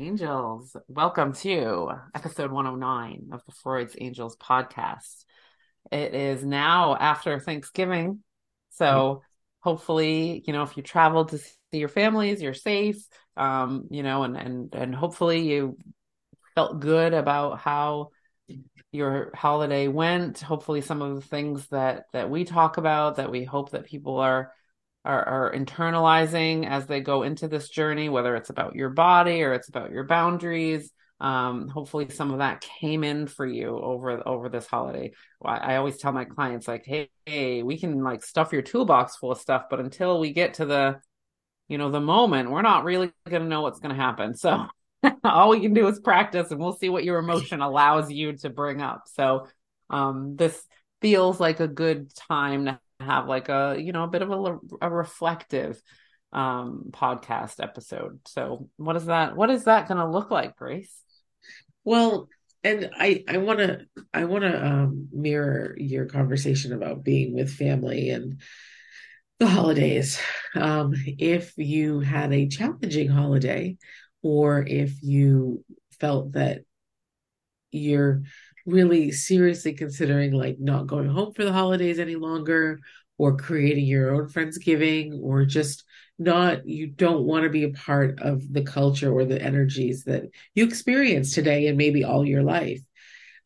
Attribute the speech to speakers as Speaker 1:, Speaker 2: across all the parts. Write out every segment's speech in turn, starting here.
Speaker 1: Angels. Welcome to episode 109 of the Freud's Angels podcast. It is now after Thanksgiving. So hopefully, you know, if you traveled to see your families, you're safe. Um, you know, and and and hopefully you felt good about how your holiday went. Hopefully some of the things that that we talk about that we hope that people are are, are internalizing as they go into this journey, whether it's about your body or it's about your boundaries. Um, hopefully some of that came in for you over over this holiday. I, I always tell my clients like, hey, hey, we can like stuff your toolbox full of stuff, but until we get to the, you know, the moment, we're not really going to know what's going to happen. So all we can do is practice, and we'll see what your emotion allows you to bring up. So um, this feels like a good time to have like a you know a bit of a, a reflective um podcast episode. So what is that what is that going to look like grace?
Speaker 2: Well and i i want to i want to um mirror your conversation about being with family and the holidays. Um if you had a challenging holiday or if you felt that you're really seriously considering like not going home for the holidays any longer or creating your own friendsgiving or just not you don't want to be a part of the culture or the energies that you experience today and maybe all your life.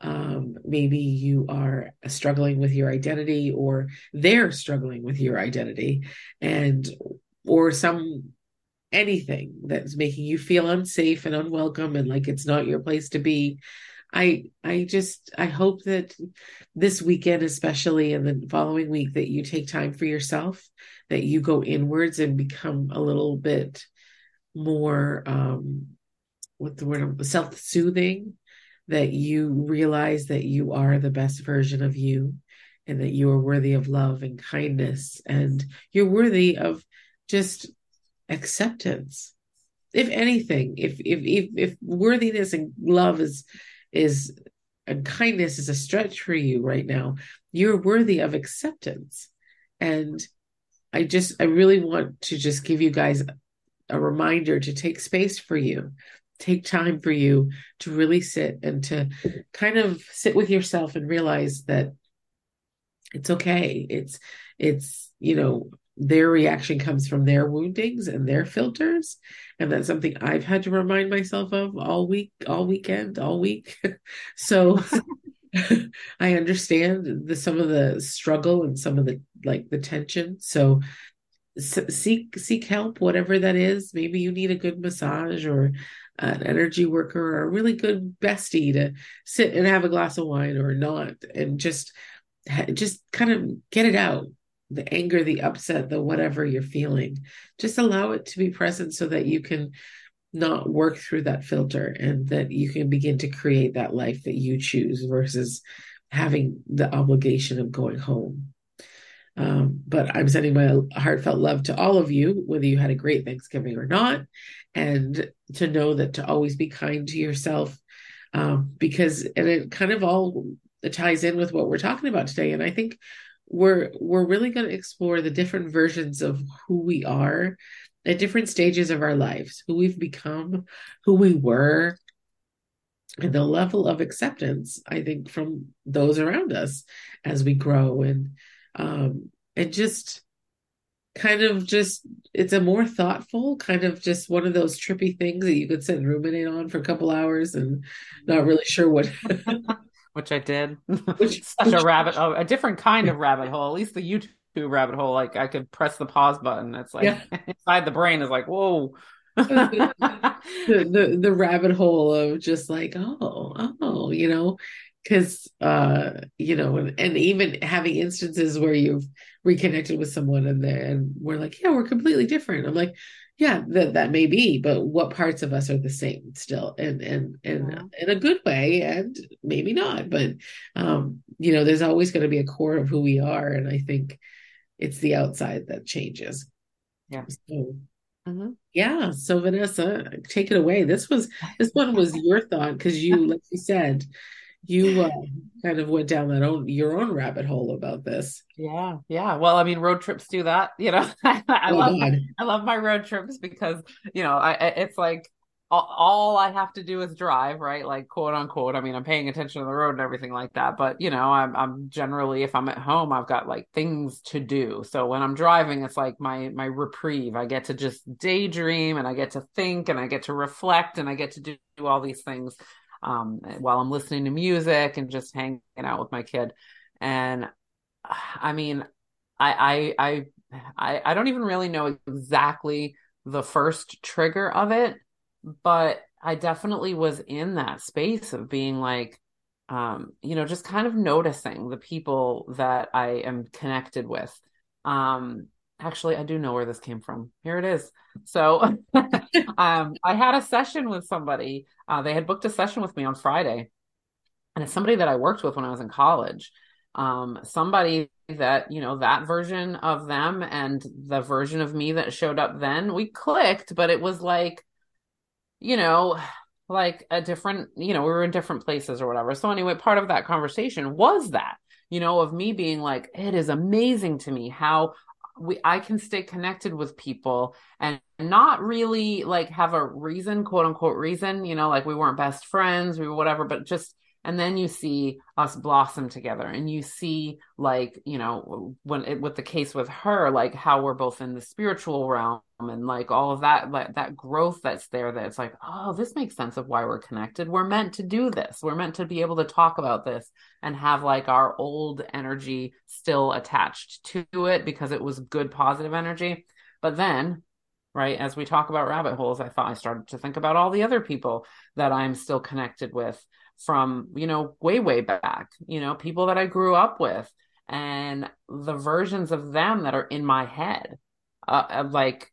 Speaker 2: Um, maybe you are struggling with your identity or they're struggling with your identity and or some anything that's making you feel unsafe and unwelcome and like it's not your place to be I I just I hope that this weekend especially and the following week that you take time for yourself, that you go inwards and become a little bit more um what the word self-soothing, that you realize that you are the best version of you and that you are worthy of love and kindness and you're worthy of just acceptance. If anything if if if, if worthiness and love is is and kindness is a stretch for you right now. You're worthy of acceptance. And i just i really want to just give you guys a reminder to take space for you take time for you to really sit and to kind of sit with yourself and realize that it's okay. It's it's you know their reaction comes from their woundings and their filters. And that's something i've had to remind myself of all week all weekend all week. So i understand the some of the struggle and some of the like the tension. So seek seek help whatever that is. Maybe you need a good massage or an energy worker or a really good bestie to sit and have a glass of wine or not and just just kind of get it out the anger, the upset, the whatever you're feeling. Just allow it to be present so that you can not work through that filter and that you can begin to create that life that you choose versus having the obligation of going home. Um, but I'm sending my heartfelt love to all of you, whether you had a great Thanksgiving or not, and to know that to always be kind to yourself, um, because and it kind of all ties in with what we're talking about today. And I think we're we're really going to explore the different versions of who we are at different stages of our lives, who we've become, who we were, and the level of acceptance I think from those around us as we grow and um and just kind of just it's a more thoughtful kind of just one of those trippy things that you could sit and ruminate on for a couple hours and not really sure what
Speaker 1: which I did. Which, Such a rabbit, oh, a different kind of rabbit hole. At least the YouTube rabbit hole, like I could press the pause button. It's like yeah. inside the brain is like, whoa.
Speaker 2: the, the the rabbit hole of just like oh oh you know because uh you know and, and even having instances where you've reconnected with someone and there and we're like yeah we're completely different i'm like yeah that that may be but what parts of us are the same still and and and
Speaker 1: Yeah.
Speaker 2: in a good way and maybe not but um you know there's always going to be a core of who we are and i think it's the outside that changes
Speaker 1: Yeah.
Speaker 2: so
Speaker 1: Mhm.
Speaker 2: yeah so vanessa take it away this was this one was your thought because you like you said you uh, kind of went down that own your own rabbit hole about this
Speaker 1: Yeah, yeah. Well, I mean, road trips do that. You know, I
Speaker 2: oh
Speaker 1: love
Speaker 2: god
Speaker 1: I love my road trips because, you know, I I- it's like all, all I have to do is drive, right? Like quote unquote. I mean, I'm paying attention to the road and everything like that, but you know, I'm I'm generally if I'm at home, I've got like things to do. So when I'm driving, it's like my my reprieve. I get to just daydream and I get to think and I get to reflect and I get to do, do all these things um while I'm listening to music and just hanging out with my kid. And I mean, I, I, I, I, don't even really know exactly the first trigger of it, but I definitely was in that space of being like, um, you know, just kind of noticing the people that I am connected with. Um, actually, I do know where this came from. Here it is. So, um, I had a session with somebody. Uh, they had booked a session with me on Friday, and it's somebody that I worked with when I was in college um somebody that you know that version of them and the version of me that showed up then we clicked but it was like you know like a different you know we were in different places or whatever so anyway part of that conversation was that you know of me being like it is amazing to me how we I can stay connected with people and not really like have a reason quote unquote reason you know like we weren't best friends we were whatever but just and then you see us blossom together and you see like you know when it, with the case with her like how we're both in the spiritual realm and like all of that like that growth that's there that it's like oh this makes sense of why we're connected. We're meant to do this. We're meant to be able to talk about this and have like our old energy still attached to it because it was good positive energy. But then right as we talk about rabbit holes i thought i started to think about all the other people that i'm still connected with from you know way way back you know people that i grew up with and the versions of them that are in my head uh, like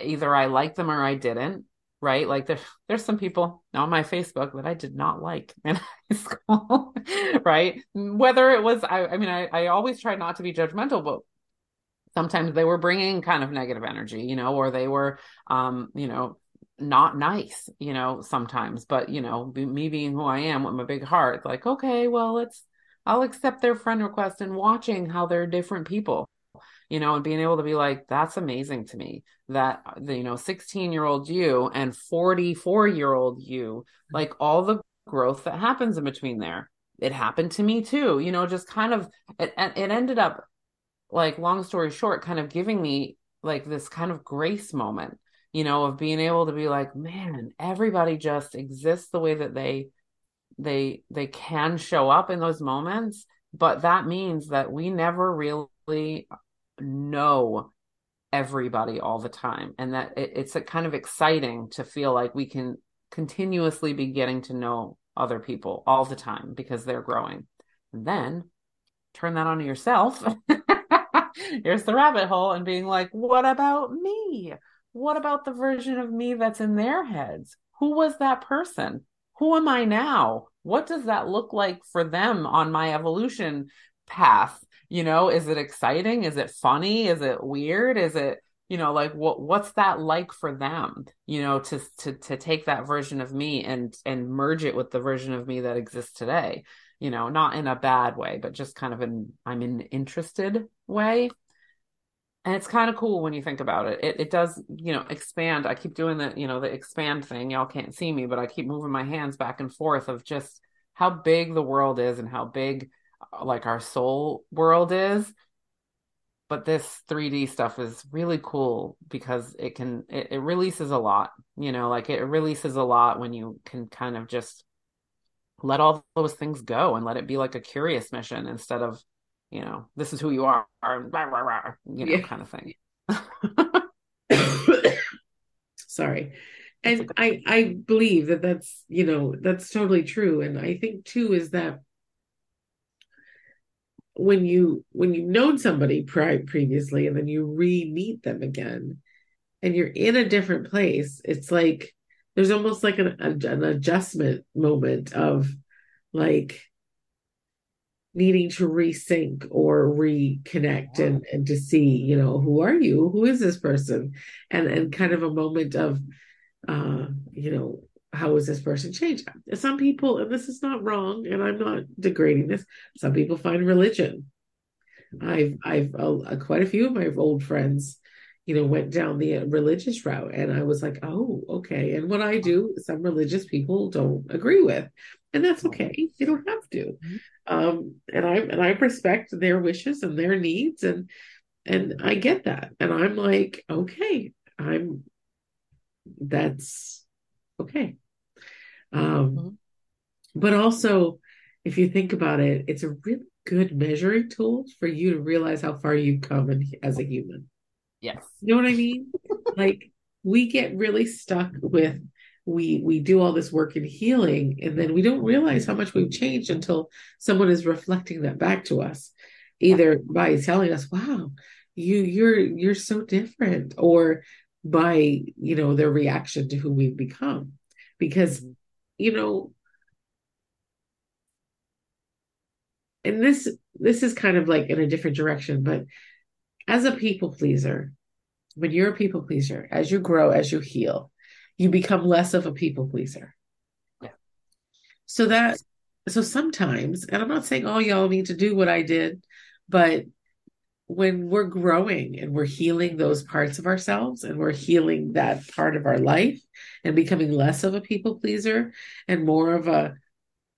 Speaker 1: either i liked them or i didn't right? Like there's there's some people on my facebook that i did not like in high school right? Whether it was i, I mean I, I always try not to be judgmental but sometimes they were bringing kind of negative energy you know or they were um you know not nice, you know, sometimes, but you know, me being who I am with my big heart, like, okay, well, let's, I'll accept their friend request and watching how they're different people, you know, and being able to be like, that's amazing to me that the, you know, 16 year old you and 44 year old you, mm-hmm. like all the growth that happens in between there. It happened to me too, you know, just kind of, it, it ended up like, long story short, kind of giving me like this kind of grace moment you know of being able to be like man everybody just exists the way that they they they can show up in those moments. But that means that we never really know everybody all the time and that it, it's kind of exciting to feel like we can continuously be getting to know other people all the time because they're growing. And then turn that on to yourself. Here's the rabbit hole and being like what about me what about the version of me that's in their heads? Who was that person? Who am I now? What does that look like for them on my evolution path? You know, is it exciting? Is it funny? Is it weird? Is it, you know, like what what's that like for them? You know, to to to take that version of me and and merge it with the version of me that exists today. You know, not in a bad way, but just kind of in I'm an interested way and it's kind of cool when you think about it. It it does, you know, expand. I keep doing the, you know, the expand thing. Y'all can't see me, but I keep moving my hands back and forth of just how big the world is and how big uh, like our soul world is. But this 3D stuff is really cool because it can it, it releases a lot, you know, like it releases a lot when you can kind of just let all those things go and let it be like a curious mission instead of you know, this is who you are, rah, rah, rah, you know,
Speaker 2: Yeah.
Speaker 1: kind of thing.
Speaker 2: sorry and i i believe that that's you know that's totally true and i think too is that when you when you've known somebody pri- previously and then you re-meet them again and you're in a different place, it's like there's almost like an, an adjustment moment of like needing to resync or reconnect and, and to see, you know, who are you? Who is this person? And and kind of a moment of uh, you know, how is this person changed? Some people, and this is not wrong, and I'm not degrading this, some people find religion. I've I've uh, quite a few of my old friends you know, went down the religious route. And I was like, oh, okay. And what I do, some religious people don't agree with. And that's okay. You don't have to. Mm-hmm. Um, and I and I respect their wishes and their needs and and I get that. And I'm like, okay, I'm that's okay. Um mm-hmm. but also if you think about it, it's a really good measuring tool for you to realize how far you've come in, as a human.
Speaker 1: Yes.
Speaker 2: You know what I mean? like we get really stuck with we we do all this work in healing and then we don't realize how much we've changed until someone is reflecting that back to us either by telling us wow you you're you're so different or by you know their reaction to who we've become because mm-hmm. you know and this this is kind of like in a different direction but as a people pleaser, when you're a people pleaser, as you grow, as you heal, you become less of a people pleaser. Yeah. So that so sometimes, and I'm not saying all y'all need to do what I did, but when we're growing and we're healing those parts of ourselves and we're healing that part of our life and becoming less of a people pleaser and more of a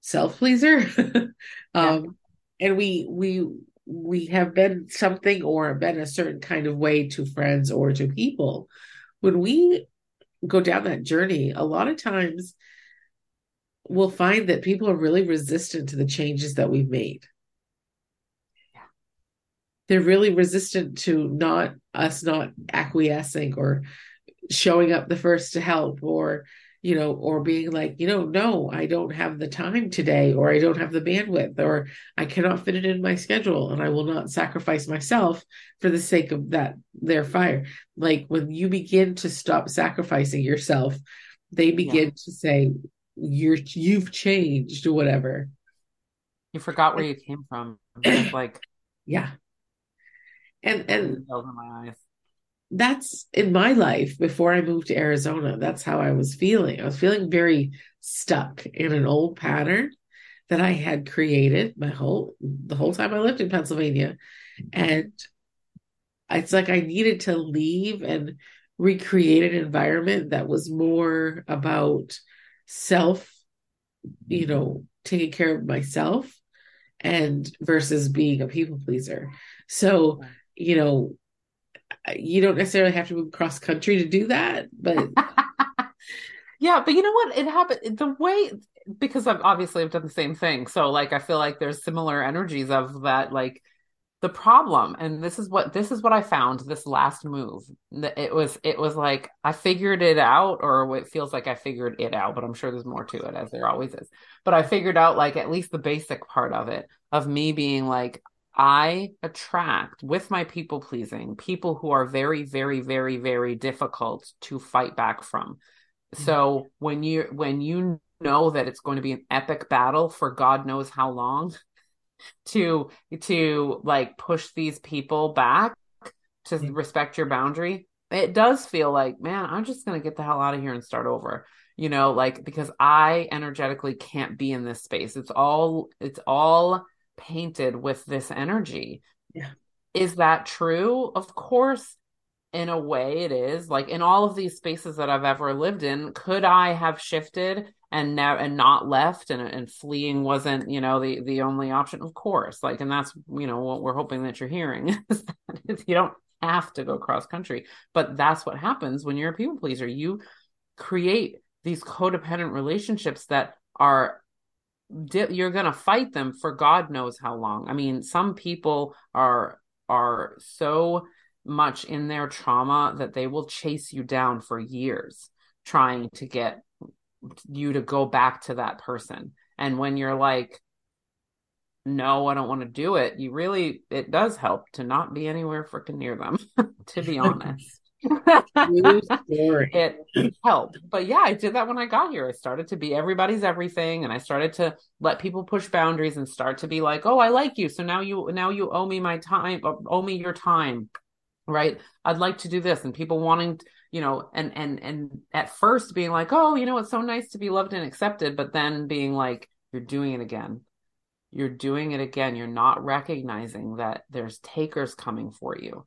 Speaker 2: self pleaser um, yeah. and we we we have been something or been a certain kind of way to friends or to people when we go down that journey a lot of times we'll find that people are really resistant to the changes that we've made yeah. they're really resistant to not us not acquiescing or showing up the first to help or you know, or being like, you know, no, I don't have the time today, or I don't have the bandwidth, or I cannot fit it in my schedule, and I will not sacrifice myself for the sake of that their fire. Like when you begin to stop sacrificing yourself, they begin yeah. to say, You're you've changed or whatever.
Speaker 1: You forgot where you came from. like
Speaker 2: yeah. And and my eyes that's in my life before I moved to Arizona. That's how I was feeling. I was feeling very stuck in an old pattern that I had created my whole the whole time I lived in Pennsylvania. And it's like I needed to leave and recreate an environment that was more about self, you know, taking care of myself and versus being a people pleaser. So, you know, you don't necessarily have to move cross country to do that, but
Speaker 1: yeah, but you know what? It happened the way because I've obviously I've done the same thing. So like I feel like there's similar energies of that like the problem and this is what this is what I found this last move. It was it was like I figured it out or it feels like I figured it out, but I'm sure there's more to it as there always is. But I figured out like at least the basic part of it of me being like I attract with my people pleasing people who are very, very, very, very difficult to fight back from. Mm-hmm. So when you when you know that it's going to be an epic battle for God knows how long to to like push these people back to mm-hmm. respect your boundary, it does feel like, man, I'm just gonna get the hell out of here and start over. You know, like because I energetically can't be in this space. It's all it's all painted with this energy.
Speaker 2: Yeah.
Speaker 1: Is that true? Of course, in a way it is. Like in all of these spaces that I've ever lived in, could I have shifted and now and not left and and fleeing wasn't, you know, the the only option? Of course. Like and that's, you know, what we're hoping that you're hearing is that you don't have to go cross country, but that's what happens when you're a people pleaser. You create these codependent relationships that are you're going to fight them for god knows how long. I mean some people are are so much in their trauma that they will chase you down for years trying to get you to go back to that person. And when you're like no i don't want to do it you really it does help to not be anywhere freaking near them to be honest it helped. But yeah, I did that when I got here. I started to be everybody's everything and I started to let people push boundaries and start to be like, "Oh, I like you. So now you now you owe me my time, uh, owe me your time." Right? I'd like to do this and people wanting, you know, and and and at first being like, "Oh, you know, it's so nice to be loved and accepted," but then being like, "You're doing it again." You're doing it again. You're not recognizing that there's takers coming for you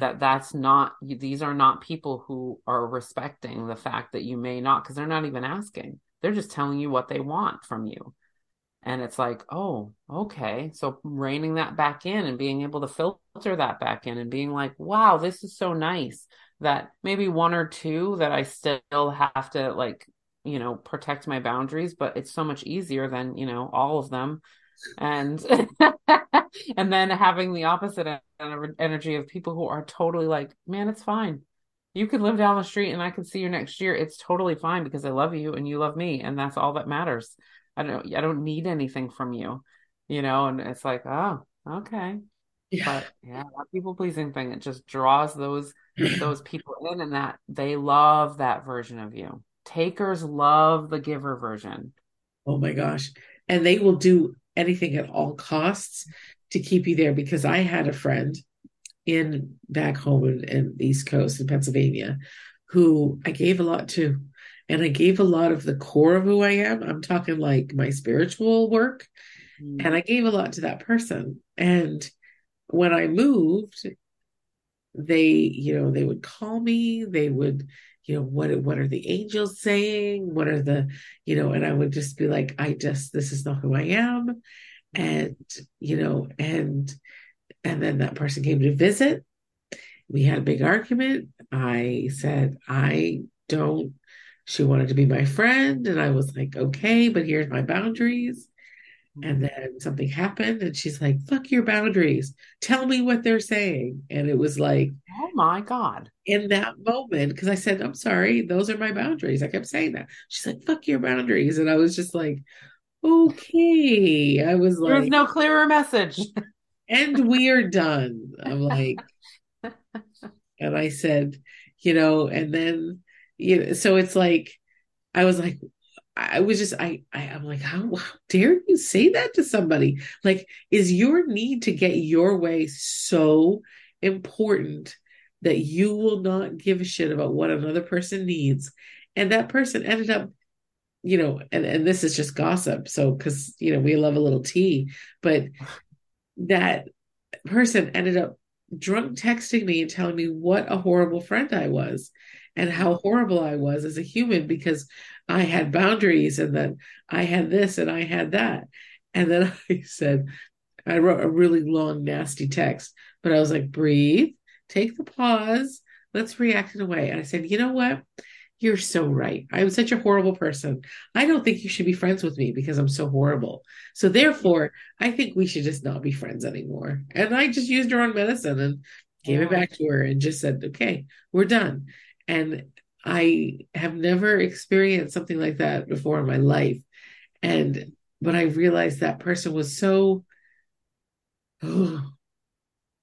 Speaker 1: that that's not these are not people who are respecting the fact that you may not because they're not even asking. They're just telling you what they want from you. And it's like oh okay. So reining that back in and being able to filter that back in and being like wow this is so nice that maybe one or two that i still have to like you know protect my boundaries but it's so much easier than you know all of them and and then having the opposite energy of people who are totally like man it's fine. You could live down the street and i can see you next year. It's totally fine because i love you and you love me and that's all that matters. I don't i don't need anything from you you know and it's like oh okay. Yeah. but yeah people pleasing thing. It just draws those those people in and that they love that version of you. Takers love the giver version.
Speaker 2: Oh my gosh. And they will do anything at all costs to keep you there because I had a friend in back home in, in the East Coast in Pennsylvania who I gave a lot to. And I gave a lot of the core of who I am. I'm talking like my spiritual work. Mm. And I gave a lot to that person. And when I moved, they, you know, they would call me, they would, you know, what what are the angels saying? What are the, you know, and I would just be like, I just this is not who I am. And you know and and then that person came to visit. We had a big argument. I said i don't she wanted to be my friend. And i was like okay but here's my boundaries and mm-hmm. then something happened and she's like fuck your boundaries. Tell me what they're saying. And it was like
Speaker 1: oh my god.
Speaker 2: in that moment because i said i'm sorry those are my boundaries. I kept saying that. She's like fuck your boundaries. And i was just like okay. I was like,
Speaker 1: there's no clearer message.
Speaker 2: and we are done. I'm like, and I said, you know, and then, you know, so it's like, I was like, I was just, I, I am like, how, how dare you say that to somebody? Like, is your need to get your way so important that you will not give a shit about what another person needs? And that person ended up you know, and, and this is just gossip. So, because, you know, we love a little tea, but that person ended up drunk texting me and telling me what a horrible friend I was and how horrible I was as a human because I had boundaries and that I had this and I had that. And then I said, I wrote a really long, nasty text, but I was like, breathe, take the pause, let's react in a way. And I said, you know what? You're so right. I'm such a horrible person. I don't think you should be friends with me because I'm so horrible. So therefore, I think we should just not be friends anymore. And I just used her on medicine and gave it back to her and just said, okay, we're done. And I have never experienced something like that before in my life. And, but I realized that person was so oh,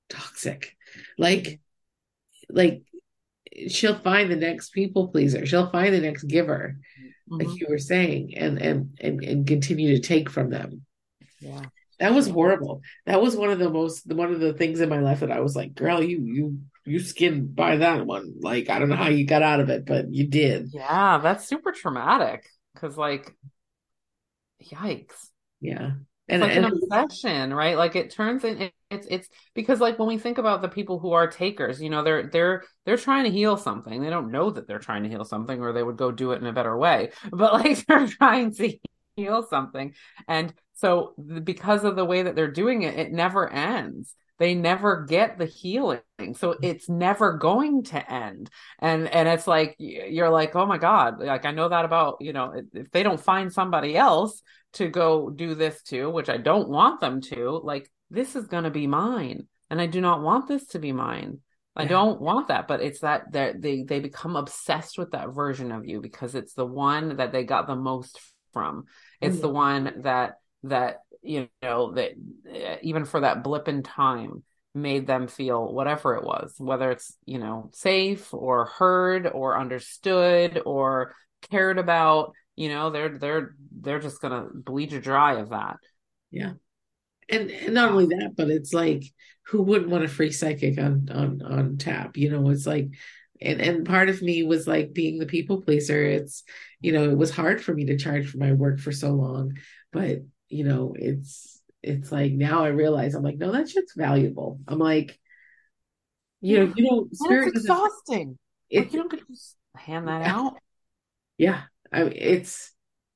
Speaker 2: toxic. Like, like she'll find the next people pleaser. She'll find the next giver, mm-hmm. like you were saying, and and and and continue to take from them.
Speaker 1: Yeah.
Speaker 2: That was horrible. That was one of the most one of the things in my life that I was like, girl, you you you skinned by that one. Like I don't know how you got out of it, but you did.
Speaker 1: Yeah, that's super traumatic. Cause like yikes.
Speaker 2: Yeah
Speaker 1: and, like and, an obsession, right? Like it turns in it's it's because like when we think about the people who are takers, you know, they're they're they're trying to heal something. They don't know that they're trying to heal something, or they would go do it in a better way. But like they're trying to heal something, and so because of the way that they're doing it, it never ends they never get the healing so it's never going to end and and it's like you're like oh my god like i know that about you know if they don't find somebody else to go do this to, which I don't want them to, like this is going to be mine. And I do not want this to be mine. I don't want that, but it's that they they become obsessed with that version of you because it's the one that they got the most from. It's mm-hmm. the one that that you know that uh, even for that blip in time made them feel whatever it was, whether it's, you know, safe or heard or understood or cared about, you know, they're they're they're just gonna bleed you dry of that.
Speaker 2: Yeah. And, and not only that, but it's like who wouldn't want a free psychic on on on tap? You know, it's like and and part of me was like being the people pleaser. It's you know, it was hard for me to charge for my work for so long, but you know, it's it's like now I realize I'm like, no, that shit's valuable. I'm like, you know, you know,
Speaker 1: spirit it's exhausting. It, like you don't get to just hand that
Speaker 2: yeah.
Speaker 1: out.
Speaker 2: Yeah. I mean, it's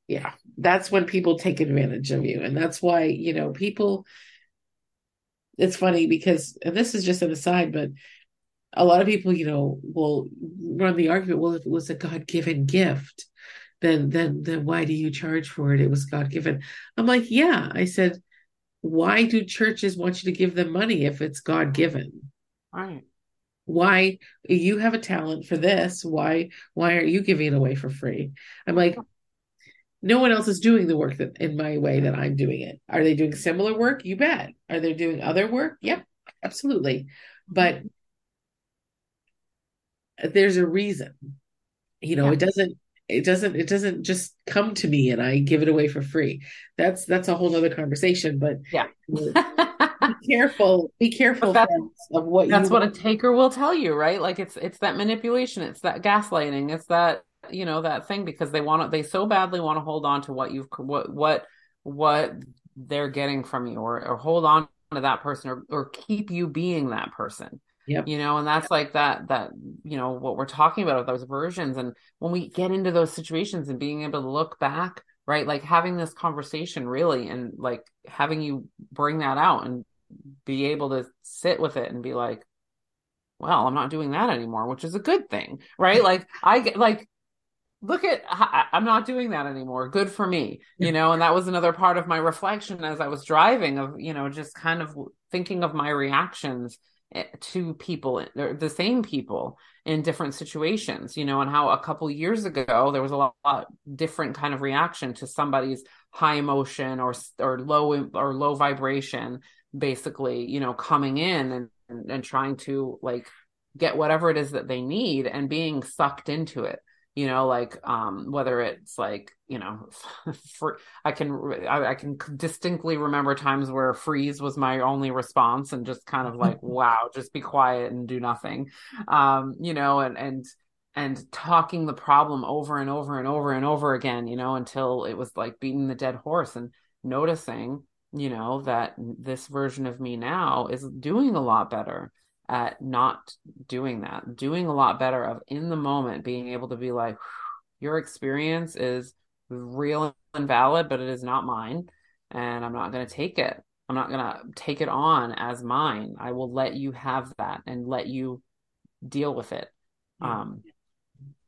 Speaker 2: yeah, that's when people take advantage of you. And that's why, you know, people it's funny because and this is just an aside, but a lot of people, you know, will run the argument, well, if it was a God given gift, then then then why do you charge for it? It was God given. I'm like, yeah. I said, why do churches want you to give them money if it's God given?
Speaker 1: Right.
Speaker 2: Why you have a talent for this? Why why aren't you giving it away for free? I'm like, no one else is doing the work that in my way that I'm doing it. Are they doing similar work? You bet. Are they doing other work? Yep, absolutely. But mm-hmm. there's a reason. You know, yeah. it doesn't it doesn't it doesn't just come to me and i give it away for free. That's that's a whole other conversation but
Speaker 1: yeah.
Speaker 2: be careful be careful
Speaker 1: that's,
Speaker 2: of what
Speaker 1: that's what want. a taker will tell you right? Like it's it's that manipulation it's that gaslighting it's that you know that thing because they want to they so badly want to hold on to what you've what what what they're getting from you or, or hold on to that person or, or keep you being that person
Speaker 2: Yep.
Speaker 1: You know, and that's like that, that, you know, what we're talking about, those versions. And when we get into those situations and being able to look back, right, like having this conversation really and like having you bring that out and be able to sit with it and be like, well, I'm not doing that anymore, which is a good thing, right? like I get like, look at i'm not doing that anymore good for me you know and that was another part of my reflection as i was driving of you know just kind of thinking of my reactions to people the same people in different situations you know and how a couple years ago there was a lot, lot, different kind of reaction to somebody's high emotion or or low or low vibration basically you know coming in and and, and trying to like get whatever it is that they need and being sucked into it you know like um whether it's like you know for i can I, I, can distinctly remember times where freeze was my only response and just kind of like wow just be quiet and do nothing. Um you know and and and talking the problem over and over and over and over again you know until it was like beating the dead horse and noticing you know that this version of me now is doing a lot better at not doing that, doing a lot better of in the moment being able to be like, your experience is real and valid, but it is not mine. And I'm not going to take it. I'm not going to take it on as mine. I will let you have that and let you deal with it. Yeah. Um,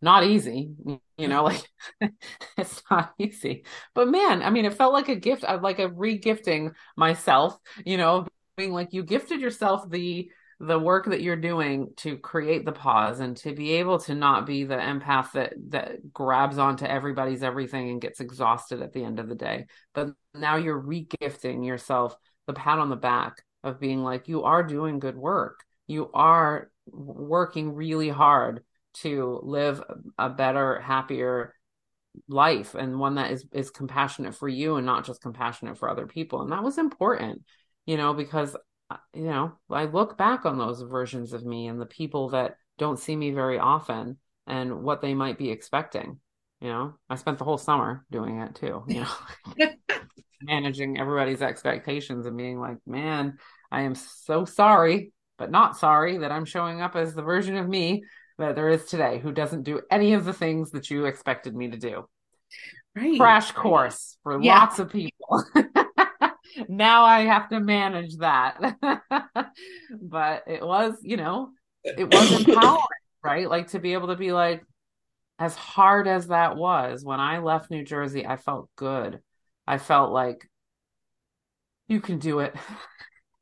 Speaker 1: not easy, you know, like it's not easy. But man, I mean, it felt like a gift, like a re-gifting myself, you know, being like you gifted yourself the the work that you're doing to create the pause and to be able to not be the empath that that grabs onto everybody's everything and gets exhausted at the end of the day. But now you're regifting yourself the pat on the back of being like you are doing good work. You are working really hard to live a better happier life and one that is is compassionate for you and not just compassionate for other people. And that was important you know because you know, I look back on those versions of me and the people that don't see me very often and what they might be expecting. You know, I spent the whole summer doing it too, you know, managing everybody's expectations and being like, man, I am so sorry, but not sorry that I'm showing up as the version of me that there is today who doesn't do any of the things that you expected me to do. Right. Crash course for yeah. lots of people. now I have to manage that. but it was, you know, it was empowering, right? Like to be able to be like, as hard as that was, when I left New Jersey, I felt good. I felt like you can do it.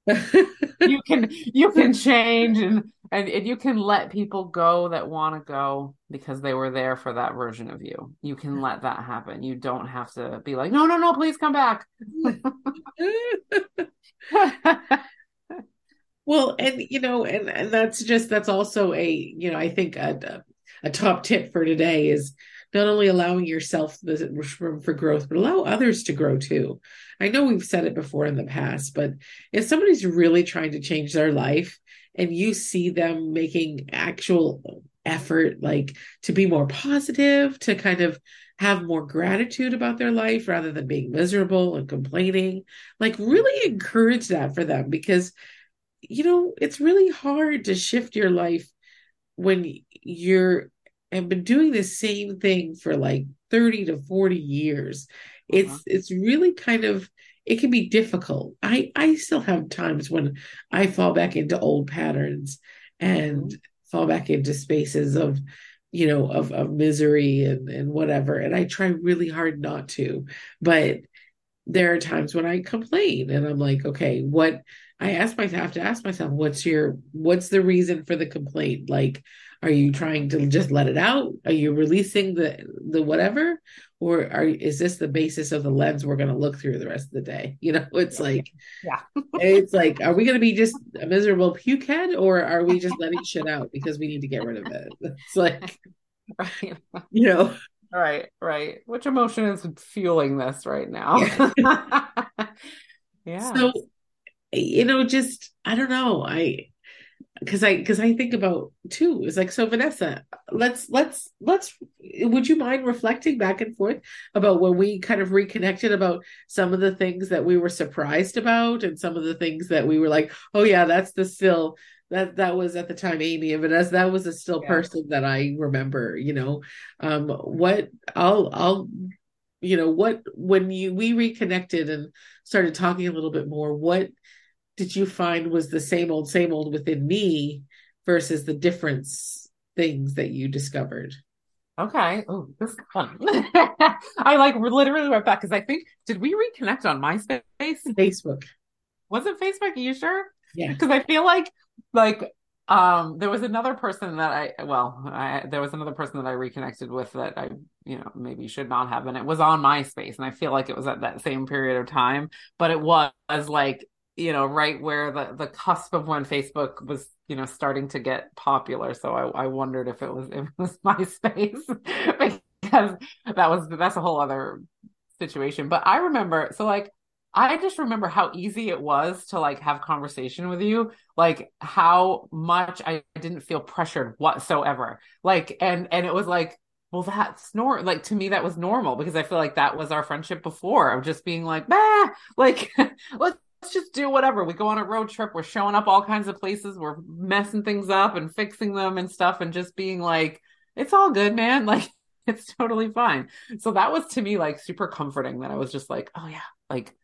Speaker 1: you can you can change and, and and you can let people go that want to go because they were there for that version of you. You can let that happen. You don't have to be like, no, no, no, please come back.
Speaker 2: Well, and you know, and, and that's just that's also a you know I think a, a top tip for today is not only allowing yourself the room for growth, but allow others to grow too. I know we've said it before in the past, but if somebody's really trying to change their life and you see them making actual effort, like to be more positive, to kind of have more gratitude about their life rather than being miserable and complaining, like really encourage that for them because you know, it's really hard to shift your life when you're have been doing the same thing for like 30 to 40 years. It's uh-huh. it's really kind of it can be difficult. I I still have times when I fall back into old patterns and mm-hmm. fall back into spaces of you know of of misery and and whatever and I try really hard not to. But there are times when I complain and I'm like, okay, what I ask myself, I have to ask myself, what's your, what's the reason for the complaint? Like, are you trying to just let it out? Are you releasing the, the whatever? Or are, is this the basis of the lens we're going to look through the rest of the day? You know, it's yeah. like,
Speaker 1: yeah,
Speaker 2: it's like, are we going to be just a miserable pukehead or are we just letting shit out because we need to get rid of it? It's like, right. you know,
Speaker 1: Right, right. Which emotion is fueling this right now?
Speaker 2: Yeah. yeah. So, you know, just I don't know. I because I because I think about too. It's like so, Vanessa. Let's let's let's. Would you mind reflecting back and forth about when we kind of reconnected about some of the things that we were surprised about and some of the things that we were like, oh yeah, that's the still that that was at the time Amy, and as that was a still yeah. person that I remember, you know, um, what I'll I'll you know what when you we reconnected and started talking a little bit more, what did you find was the same old same old within me versus the difference things that you discovered?
Speaker 1: Okay. Oh, this is fun. I like literally went back because I think did we reconnect on MySpace?
Speaker 2: Facebook.
Speaker 1: Was it Facebook? Are you sure?
Speaker 2: Yeah.
Speaker 1: Because I feel like like um there was another person that I well I there was another person that I reconnected with that I you know maybe should not have and it was on MySpace and I feel like it was at that same period of time but it was like you know right where the the cusp of when Facebook was you know starting to get popular so I, I wondered if it was if it was MySpace because that was that's a whole other situation but I remember so like I just remember how easy it was to like have conversation with you, like how much I didn't feel pressured whatsoever. Like, and, and it was like, well, that's normal. Like to me, that was normal because I feel like that was our friendship before of just being like, bah, like, let's just do whatever. We go on a road trip. We're showing up all kinds of places. We're messing things up and fixing them and stuff and just being like, it's all good, man. Like, it's totally fine. So that was to me like super comforting that I was just like, oh yeah, like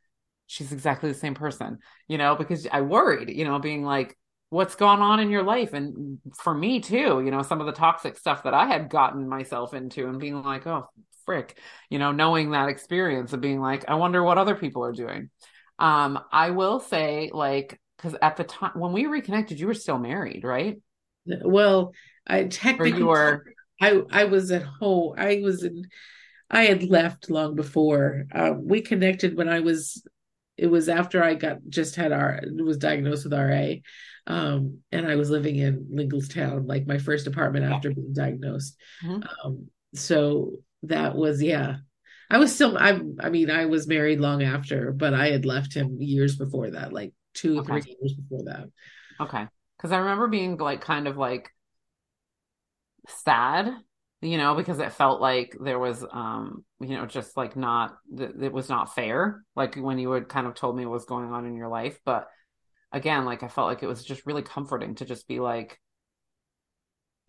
Speaker 1: she's exactly the same person, you know, because I worried, you know, being like, what's going on in your life? And for me too, you know, some of the toxic stuff that I had gotten myself into and being like, oh, frick, you know, knowing that experience of being like, I wonder what other people are doing. Um, I will say, like, because at the time when we reconnected, you were still married, right?
Speaker 2: Well, I technically you were. I I was at home. I was in. I had left long before. Um, we connected when I was it was after I got just had our was diagnosed with RA. Um, and I was living in Linglestown, like my first apartment after being diagnosed. Mm-hmm. Um, so that was yeah. I was still I I mean I was married long after, but I had left him years before that, like two okay. three years before that.
Speaker 1: Okay. Cuz I remember being like kind of like sad you know, because it felt like there was, um, you know, just like not, it was not fair. Like when you had kind of told me what was going on in your life. But again, like I felt like it was just really comforting to just be like,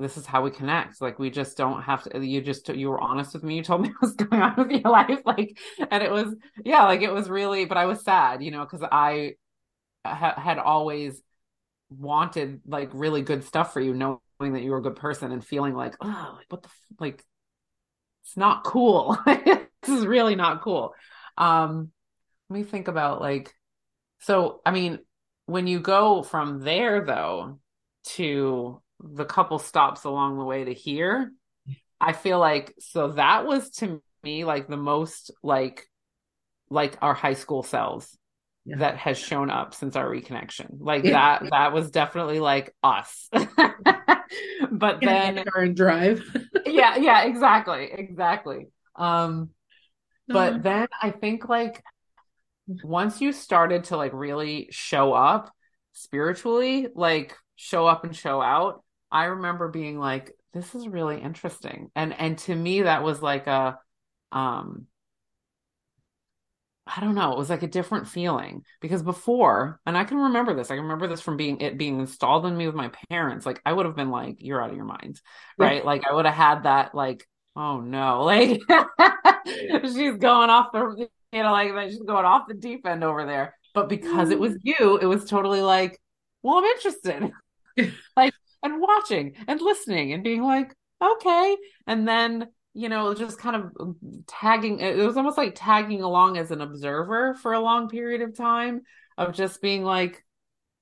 Speaker 1: this is how we connect. Like we just don't have to, you just, you were honest with me. You told me what's going on with your life. Like, and it was, yeah, like it was really, but I was sad, you know, cause I ha- had always wanted like really good stuff for you, knowing that you were a good person and feeling like, oh, what the f-? like, it's not cool. this is really not cool. Um, let me think about like, so I mean, when you go from there though to the couple stops along the way to here, I feel like so that was to me like the most like like our high school selves yeah. that has shown up since our reconnection. Like yeah. that that was definitely like us. but then
Speaker 2: and drive.
Speaker 1: yeah, yeah, exactly. Exactly. Um but then I think like once you started to like really show up spiritually, like show up and show out, I remember being like, this is really interesting. And and to me that was like a um I don't know, it was like a different feeling because before, and I can remember this, I can remember this from being it being installed in me with my parents. Like I would have been like, you're out of your mind. Right. Like I would have had that like, oh no, like she's going off the you know, like she's going off the deep end over there. But because it was mm. you, it was totally like, well, I'm interested. like and watching and listening and being like, okay. And then, you know, just kind of um, tagging, it was almost like tagging along as an observer for a long period of time of just being like,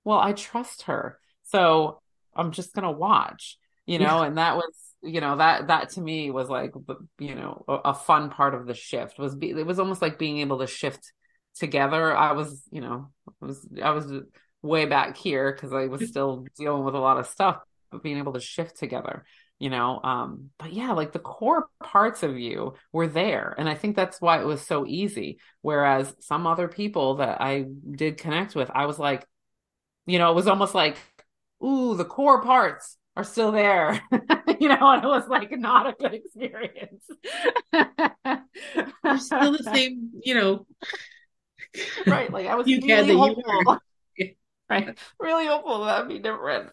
Speaker 1: well, I trust her. So I'm just going to watch, you know, yeah. and that was, you know that that to me was like you know a, a fun part of the shift was be, it was almost like being able to shift together i was you know I was i was way back here because i was still dealing with a lot of stuff being able to shift together you know um but yeah like the core parts of you were there and i think that's why it was so easy. Whereas some other people that i did connect with i was like you know it was almost like ooh the core parts are still there. You know and it was like not a good experience.
Speaker 2: You're still the same you know.
Speaker 1: Right like i was you really hopeful. right? Really hopeful that'd be different.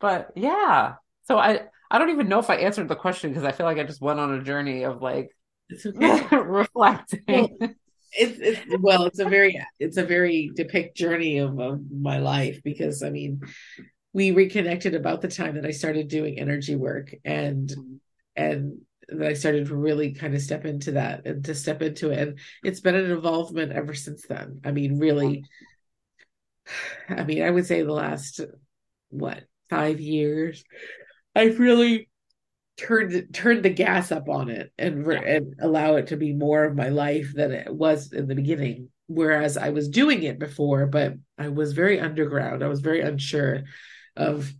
Speaker 1: But yeah. So I I don't even know if I answered the question because I feel like I just went on a journey of like okay. reflecting.
Speaker 2: Well, it's, it's well, it's a very it's a very depict journey of, of my life because I mean we reconnected about the time that I started doing energy work and mm-hmm. and that I started to really kind of step into that and to step into it. And it's been an involvement ever since then. I mean, really, I mean, I would say the last what five years, I've really turned turned the gas up on it and yeah. and allow it to be more of my life than it was in the beginning. Whereas I was doing it before, but I was very underground. I was very unsure of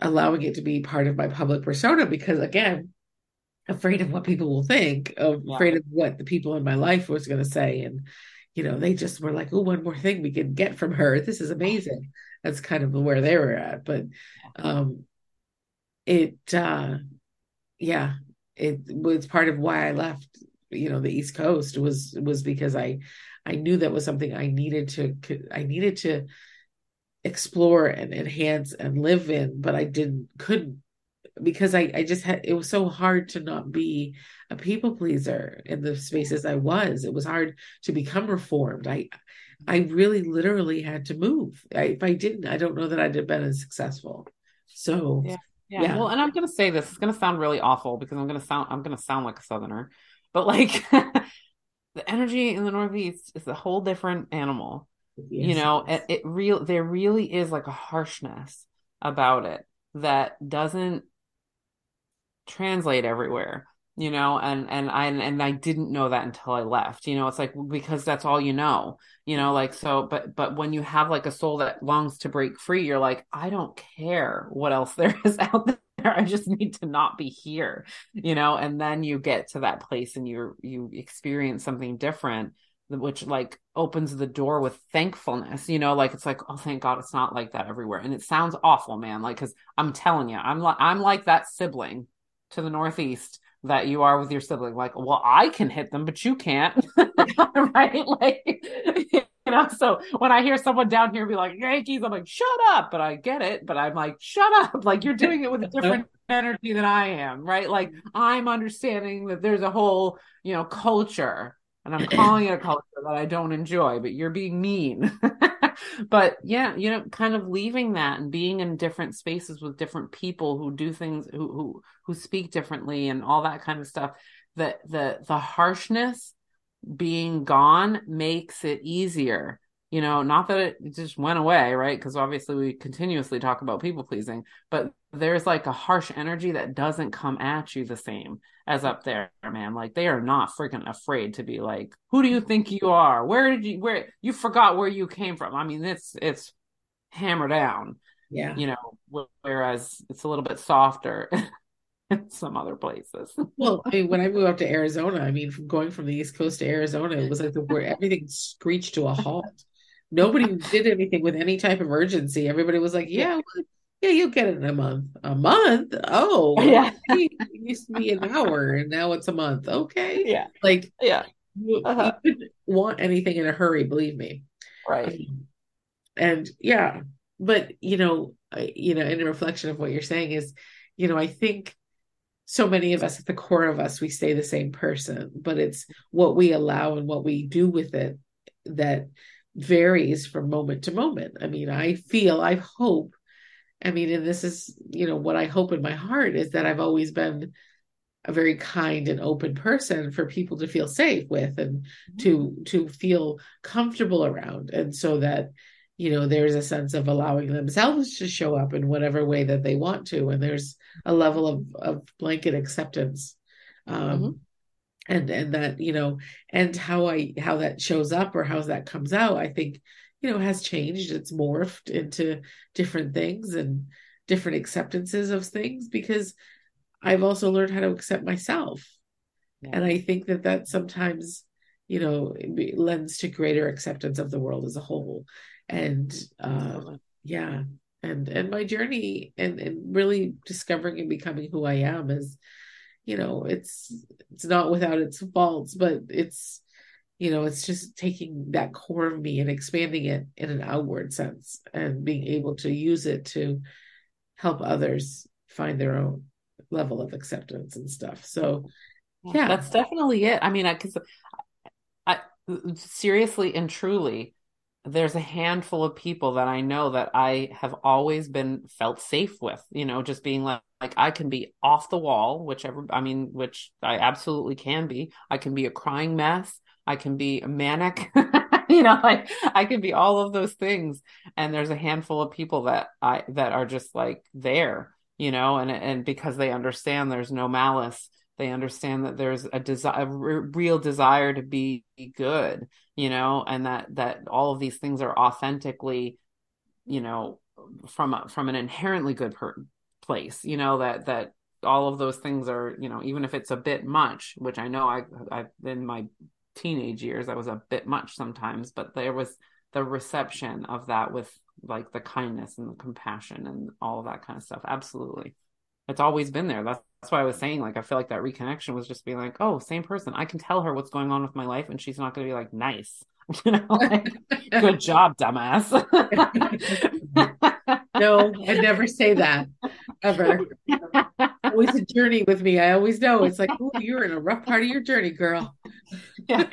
Speaker 2: allowing it to be part of my public persona because again afraid of what people will think of yeah. afraid of what the people in my life was going to say and you know, they just were like, oh, one more thing we can get from her. This is amazing. That's kind of where they were at. But um it uh yeah, it was part of why I left, you know, the East Coast was was because I I knew that was something I needed to I needed to explore and enhance and live in, but I didn't couldn't because I, I just had it was so hard to not be a people pleaser in the spaces I was. It was hard to become reformed. I I really literally had to move. I, if I didn't, I don't know that I'd have been as successful. So
Speaker 1: yeah. yeah. yeah. Well, and I'm gonna say this, it's gonna sound really awful because I'm gonna sound I'm gonna sound like a southerner. But like the energy in the Northeast is a whole different animal. Yes. You know, it, it real there really is like a harshness about it that doesn't translate everywhere you know and and i and i didn't know that until i left you know it's like because that's all you know you know like so but but when you have like a soul that longs to break free you're like i don't care what else there is out there. I just need to not be here you know and then you get to that place and you you experience something different which like opens the door with thankfulness you know like it's like oh thank god it's not like that everywhere and it sounds awful man like because i'm telling you i'm like i'm like that sibling to the Northeast that you are with your sibling. Like, well, I can hit them, but you can't. right? Like, you know, so when I hear someone down here be like, Yankees, I'm like, shut up. But I get it. But I'm like, shut up. Like, you're doing it with a different energy than I am. Right. Like, I'm understanding that there's a whole, you know, culture. And I'm calling it a culture that I don't enjoy, but you're being mean. but yeah, you know, kind of leaving that and being in different spaces with different people who do things who who who speak differently and all that kind of stuff. The the the harshness being gone makes it easier. You know, not that it just went away, right? Because obviously we continuously talk about people pleasing, but there's like a harsh energy that doesn't come at you the same as up there, man. Like they are not freaking afraid to be like, who do you think you are? Where did you where you forgot where you came from? I mean, it's it's hammer down.
Speaker 2: Yeah.
Speaker 1: You know, whereas it's a little bit softer in some other places.
Speaker 2: well, I mean, when I moved up to Arizona, I mean, from going from the East Coast to Arizona, it was like the where everything screeched to a halt. Nobody did anything with any type of urgency. Everybody was like, "Yeah, well, yeah, you'll get it in a month." A month? Oh,
Speaker 1: yeah.
Speaker 2: it used to be an hour, and now it's a month. Okay,
Speaker 1: yeah,
Speaker 2: like
Speaker 1: yeah.
Speaker 2: Uh-huh. you couldn't want anything in a hurry, believe me.
Speaker 1: Right.
Speaker 2: Um, and yeah, but you know, you know, in a reflection of what you're saying is, you know, I think so many of us at the core of us we stay the same person but it's what we allow and what we do with it that varies from moment to moment. I mean i feel i hope i mean and this is you know what i hope in my heart is that i've always been a very kind and open person for people to feel safe with and to to feel comfortable around. And so that you know there's a sense of allowing themselves to show up in whatever way that they want to. And there's a level of of blanket acceptance um mm-hmm. And and that you know and how i how that shows up or how that comes out i think you know has changed. It's morphed into different things and different acceptances of things because i've also learned how to accept myself. Yeah. and i think that that sometimes you know lends to greater acceptance of the world as a whole. And uh, yeah and and my journey and and really discovering and becoming who i am is you know it's it's not without its faults but it's you know it's just taking that core of me and expanding it in an outward sense and being able to use it to help others find their own level of acceptance and stuff. So yeah.
Speaker 1: that's definitely it. I mean i because I, seriously and truly there's a handful of people that I know that I have always been felt safe with, you know, just being like, like I can be off the wall, whichever, I mean, which I absolutely can be. I can be a crying mess. I can be a manic, you know, like I can be all of those things. And there's a handful of people that I, that are just like there, you know, and, and because they understand there's no malice they understand that there's a desire a real desire to be good you know and that that all of these things are authentically you know from a, from an inherently good per- place you know that that all of those things are you know even if it's a bit much which i know i i in my teenage years i was a bit much sometimes but there was the reception of that with like the kindness and the compassion and all of that kind of stuff absolutely it's always been there. That's that's why I was saying like I feel like that reconnection was just being like, oh, same person. I can tell her what's going on with my life, and she's not going to be like nice. you know, like, good job, dumbass.
Speaker 2: no, I never say that ever. always a journey with me. I always know it's like, oh, you're in a rough part of your journey, girl. How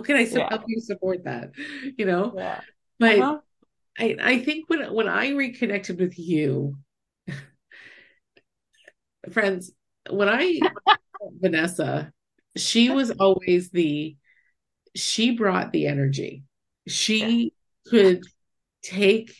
Speaker 2: can I yeah. help you support that? You know,
Speaker 1: yeah.
Speaker 2: but uh-huh. I, I think when when I reconnected with you, friends, when I Vanessa, she was always the she brought the energy. She yeah. could take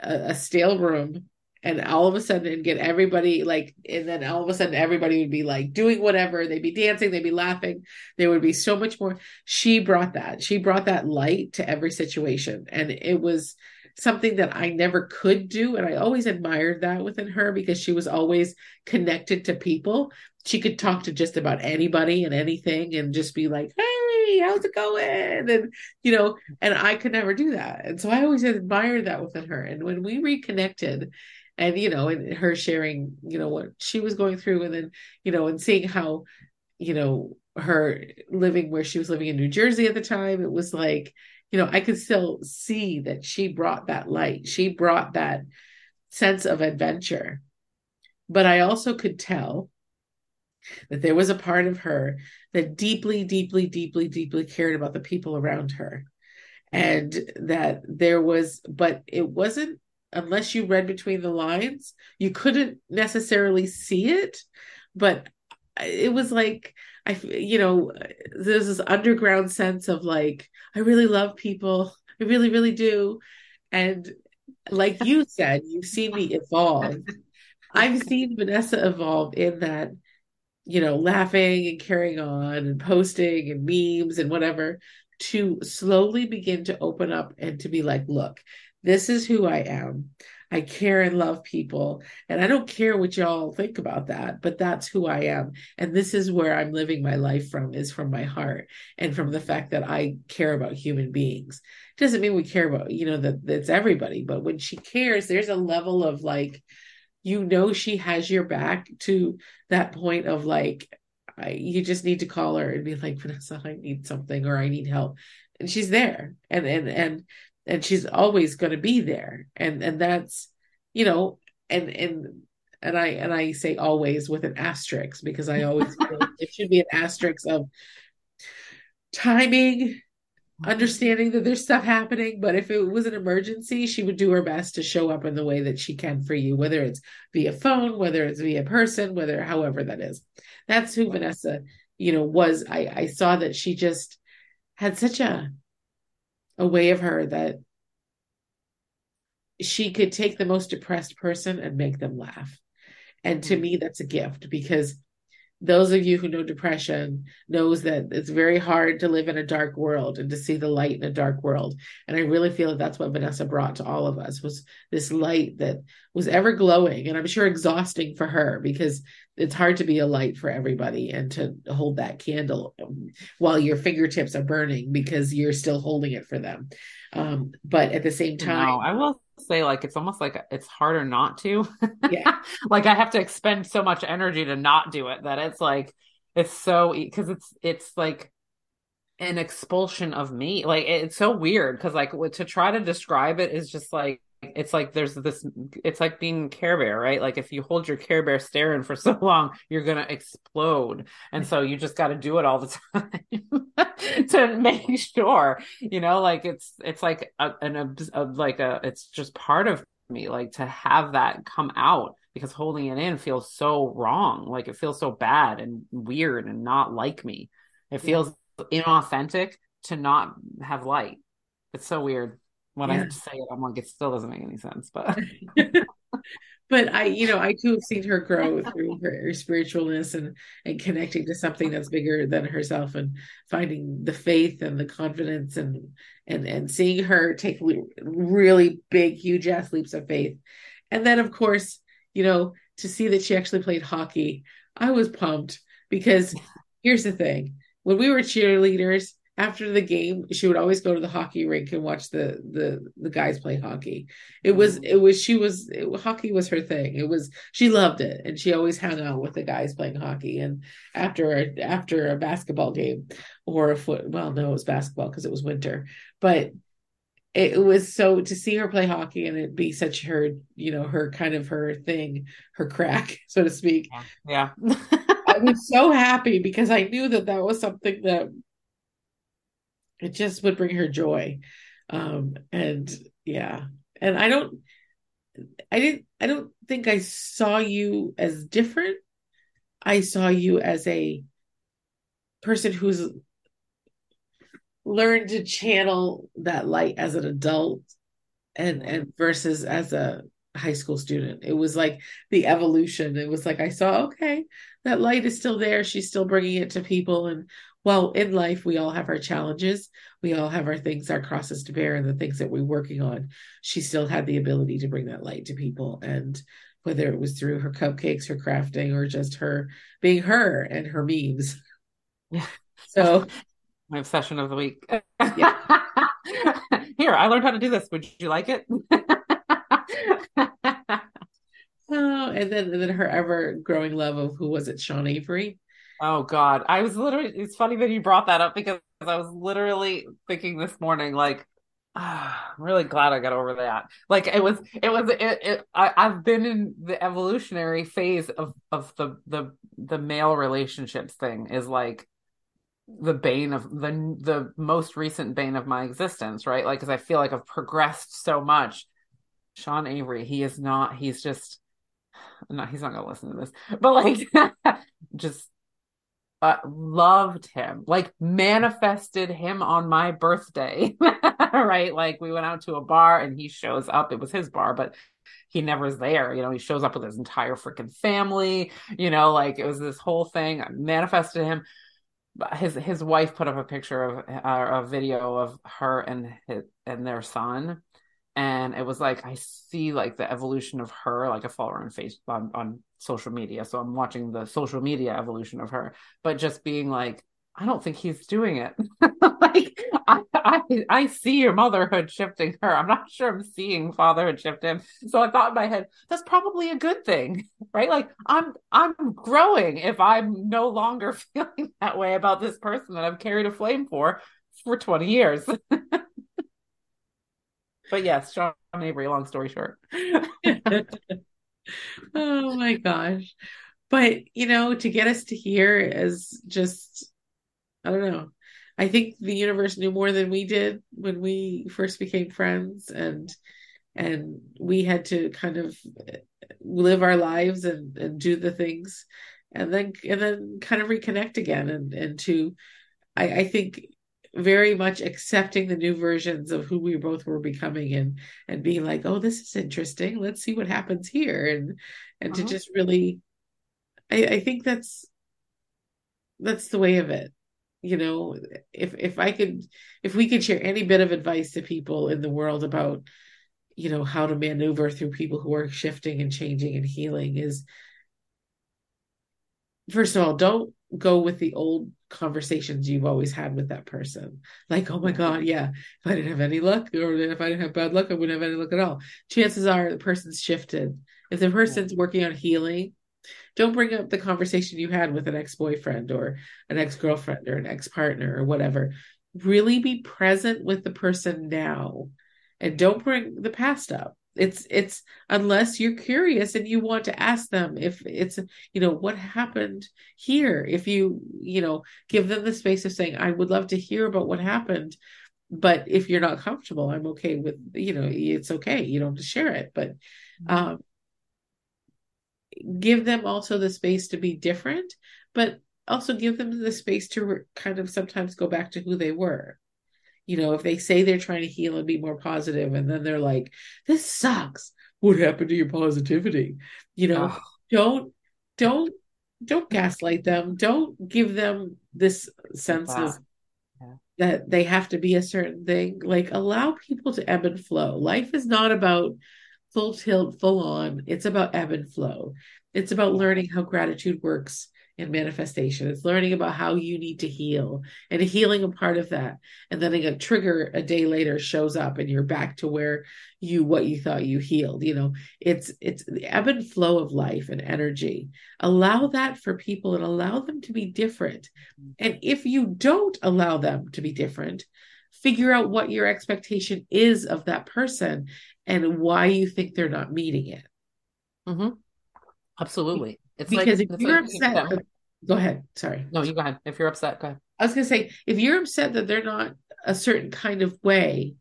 Speaker 2: a, a stale room and all of a sudden get everybody like and then all of a sudden everybody would be like doing whatever. They'd be dancing they'd be laughing. There would be so much more. She brought that. She brought that light to every situation. And it was something that I never could do and I always admired that within her because she was always connected to people. She could talk to just about anybody and anything and just be like hey how's it going? And you know and I could never do that. And so I always admired that within her. And when we reconnected and you know and her sharing you know what she was going through and then you know and seeing how you know her living where she was living in New Jersey at the time it was like you know I could still see that she brought that light. She brought that sense of adventure. But I also could tell that there was a part of her that deeply deeply deeply deeply cared about the people around her. And that there was but it wasn't unless you read between the lines, you couldn't necessarily see it. But it was like, I, you know, there's this underground sense of like, I really love people. I really, really do. And like you said, you've seen me evolve. I've seen Vanessa evolve in that, you know, laughing and carrying on and posting and memes and whatever to slowly begin to open up and to be like, look, this is who I am. I care and love people. And I don't care what y'all think about that, but that's who I am. And this is where I'm living my life from is from my heart and from the fact that I care about human beings. Doesn't mean we care about, you know, that it's everybody, but when she cares, there's a level of like, you know, she has your back to that point of like, I, you just need to call her and be like, Vanessa, I need something or I need help. And she's there. And, and, and, and she's always going to be there and and that's you know and and and I and I say always with an asterisk because I always feel it should be an asterisk of timing, understanding that there's stuff happening. But if it was an emergency, she would do her best to show up in the way that she can for you, whether it's via phone, whether it's via person, whether however that is. That's who Vanessa, you know, was. I I saw that she just had such a a way of her that she could take the most depressed person and make them laugh. And to mm-hmm. me, that's a gift because those of you who know depression knows that it's very hard to live in a dark world and to see the light in a dark world. And i really feel that that's what vanessa brought to all of us was this light that was ever glowing. And i'm sure exhausting for her because it's hard to be a light for everybody and to hold that candle while your fingertips are burning because you're still holding it for them. Um, but at the same time
Speaker 1: no, i will say like it's almost like it's harder not to. Yeah. Like i have to expend so much energy to not do it that it's like it's so because it's it's like an expulsion of me. Like it's so weird because like to try to describe it is just like it's like there's this it's like being care bear right? Like if you hold your care bear staring for so long you're gonna explode. And so you just got to do it all the time to make sure you know like it's it's like a, an a, like a it's just part of me like to have that come out because holding it in feels so wrong. Like it feels so bad and weird and not like me. It feels inauthentic to not have light. It's so weird when yeah. I say it, I'm like, it still doesn't make any sense, but.
Speaker 2: but I, you know, I too have seen her grow through her, her, spiritualness and and connecting to something that's bigger than herself and finding the faith and the confidence and and and seeing her take really big, huge ass leaps of faith. And then, of course, you know, to see that she actually played hockey, I was pumped because here's the thing: when we were cheerleaders, after the game she would always go to the hockey rink and watch the the the guys play hockey. It was mm-hmm. it was she was it, hockey was her thing. It was she loved it and she always hung out with the guys playing hockey. And after a, after a basketball game or a foot well no it was basketball because it was winter but it was so to see her play hockey and it be such her you know her kind of her thing her crack so to speak.
Speaker 1: Yeah,
Speaker 2: yeah. i was so happy because i knew that that was something that it just would bring her joy. Um and yeah. And i don't i didn't i don't think i saw you as different. I saw you as a person who's learned to channel that light as an adult and and versus as a high school student. It was like the evolution. It was like i saw okay that light is still there. She's still bringing it to people and well, in life, we all have our challenges. We all have our things, our crosses to bear, and the things that we're working on. She still had the ability to bring that light to people. And whether it was through her cupcakes, her crafting, or just her being her and her memes.
Speaker 1: Yeah. So, my obsession of the week. Yeah. Here, I learned how to do this. Would you like it?
Speaker 2: oh, and then and then her ever growing love of who was it, Sean Avery?
Speaker 1: Oh God. I was literally it's funny that you brought that up because I was literally thinking this morning, like, ah, I'm really glad I got over that. Like it was it was it, it I, I've been in the evolutionary phase of of the the the male relationships thing is like the bane of the the most recent bane of my existence, right? Like, because I feel like I've progressed so much. Sean Avery, he is not. He's just no. He's not gonna listen to this, but like, just uh, loved him, like manifested him on my birthday, right? Like we went out to a bar and he shows up. It was his bar, but he never is there. You know, he shows up with his entire freaking family. You know, like it was this whole thing. I manifested him. His his wife put up a picture of uh, a video of her and his, and their son, and it was like I see like the evolution of her. Like I follow her on Facebook on, on social media, so I'm watching the social media evolution of her. But just being like, I don't think he's doing it. like I, I, I see your motherhood shifting her. I'm not sure I'm seeing fatherhood shift him. So I thought in my head, that's probably a good thing, right? Like I'm I'm growing if I'm no longer feeling that way about this person that I've carried a flame for for 20 years. But yes, Sean Avery, long story short.
Speaker 2: oh my gosh. But you know, to get us to here is just I don't know. I think the universe knew more than we did when we first became friends and and we had to kind of live our lives and, and do the things and then and then kind of reconnect again and and to I, I think very much accepting the new versions of who we both were becoming and and being like oh this is interesting. Let's see what happens here. And and uh-huh. to just really I, I think that's that's the way of it. You know if if i could if we could share any bit of advice to people in the world about you know how to maneuver through people who are shifting and changing and healing is first of all don't go with the old conversations you've always had with that person. Like oh my god yeah if i didn't have any luck or if i didn't have bad luck i wouldn't have any luck at all. Chances are the person's shifted. If the person's working on healing don't bring up the conversation you had with an ex-boyfriend or an ex-girlfriend or an ex-partner or whatever. Really be present with the person now and don't bring the past up it's it's unless you're curious and you want to ask them if it's you know what happened here if you you know give them the space of saying i would love to hear about what happened but if you're not comfortable i'm okay with you know it's okay you don't have to share it but mm-hmm. um give them also the space to be different, but also give them the space to re- kind of sometimes go back to who they were. You know, if they say they're trying to heal and be more positive, and then they're like, this sucks. What happened to your positivity? You know, oh. don't, don't, don't gaslight them. Don't give them this sense wow. of yeah. that they have to be a certain thing. Like, allow people to ebb and flow. Life is not about full tilt, full on. It's about ebb and flow. It's about learning how gratitude works in manifestation. It's learning about how you need to heal and healing a part of that. And then a trigger a day later shows up and you're back to where you what you thought you healed. You know, it's it's the ebb and flow of life and energy. Allow that for people and allow them to be different. And if you don't allow them to be different, figure out what your expectation is of that person and why you think they're not meeting it.
Speaker 1: Mm-hmm. Absolutely.
Speaker 2: It's because like, if you're like, upset, uh, go ahead. Sorry.
Speaker 1: No, you go ahead. If you're upset, go ahead.
Speaker 2: I was going to say, if you're upset that they're not a certain kind of way,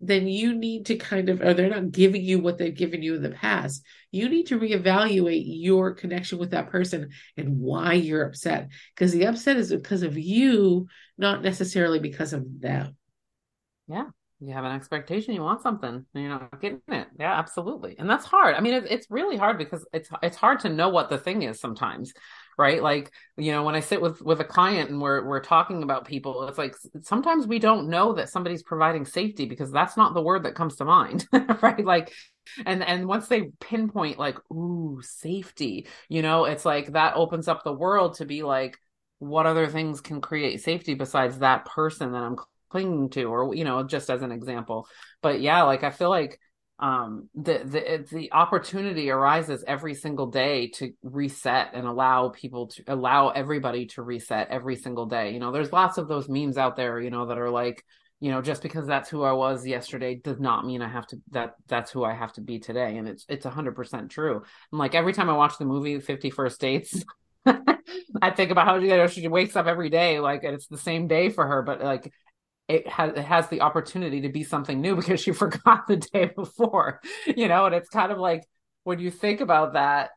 Speaker 2: then you need to kind of, or they're not giving you what they've given you in the past. You need to reevaluate your connection with that person and why you're upset. Because the upset is because of you, not necessarily because of them.
Speaker 1: Yeah you have an expectation you want something and you're not getting it. Yeah absolutely. And that's hard. I mean it, it's really hard because it's it's hard to know what the thing is sometimes right? Like you know when i sit with with a client and we're we're talking about people it's like sometimes we don't know that somebody's providing safety because that's not the word that comes to mind right? Like and and once they pinpoint like ooh safety you know it's like that opens up the world to be like what other things can create safety besides that person that i'm clinging to or you know just as an example. But yeah like i feel like um the the the opportunity arises every single day to reset and allow people to allow everybody to reset every single day. You know there's lots of those memes out there you know that are like you know just because that's who i was yesterday does not mean i have to that that's who i have to be today. And it's it's 100% true. And like every time i watch the movie 50 First Dates I think about how you know she wakes up every day like it's the same day for her, but like it has it has the opportunity to be something new because she forgot the day before you know and it's kind of like when you think about that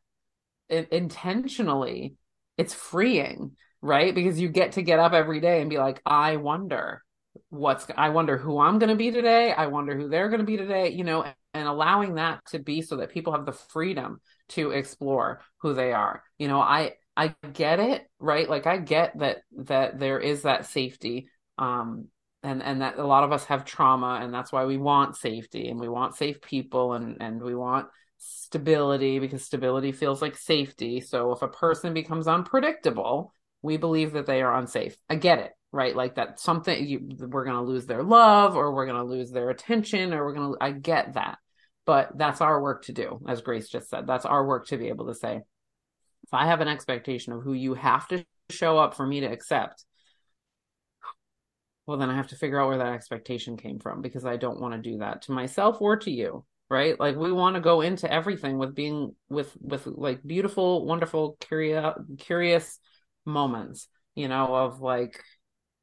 Speaker 1: it, intentionally it's freeing, right? Because you get to get up every day and be like, I wonder what's I wonder who I'm going to be today. I wonder who they're going to be today, you know, and allowing that to be so that people have the freedom to explore who they are. You know, I I get it, right? Like I get that that there is that safety um and and that a lot of us have trauma and that's why we want safety and we want safe people and and we want stability because stability feels like safety. So if a person becomes unpredictable, we believe that they are unsafe. I get it, right? Like that something you, we're going to lose their love or we're going to lose their attention or we're going to I get that. But that's our work to do, as Grace just said. That's our work to be able to say, if I have an expectation of who you have to show up for me to accept, well, then I have to figure out where that expectation came from because I don't want to do that to myself or to you right? Like we want to go into everything with being with with like beautiful wonderful curious curious moments you know of like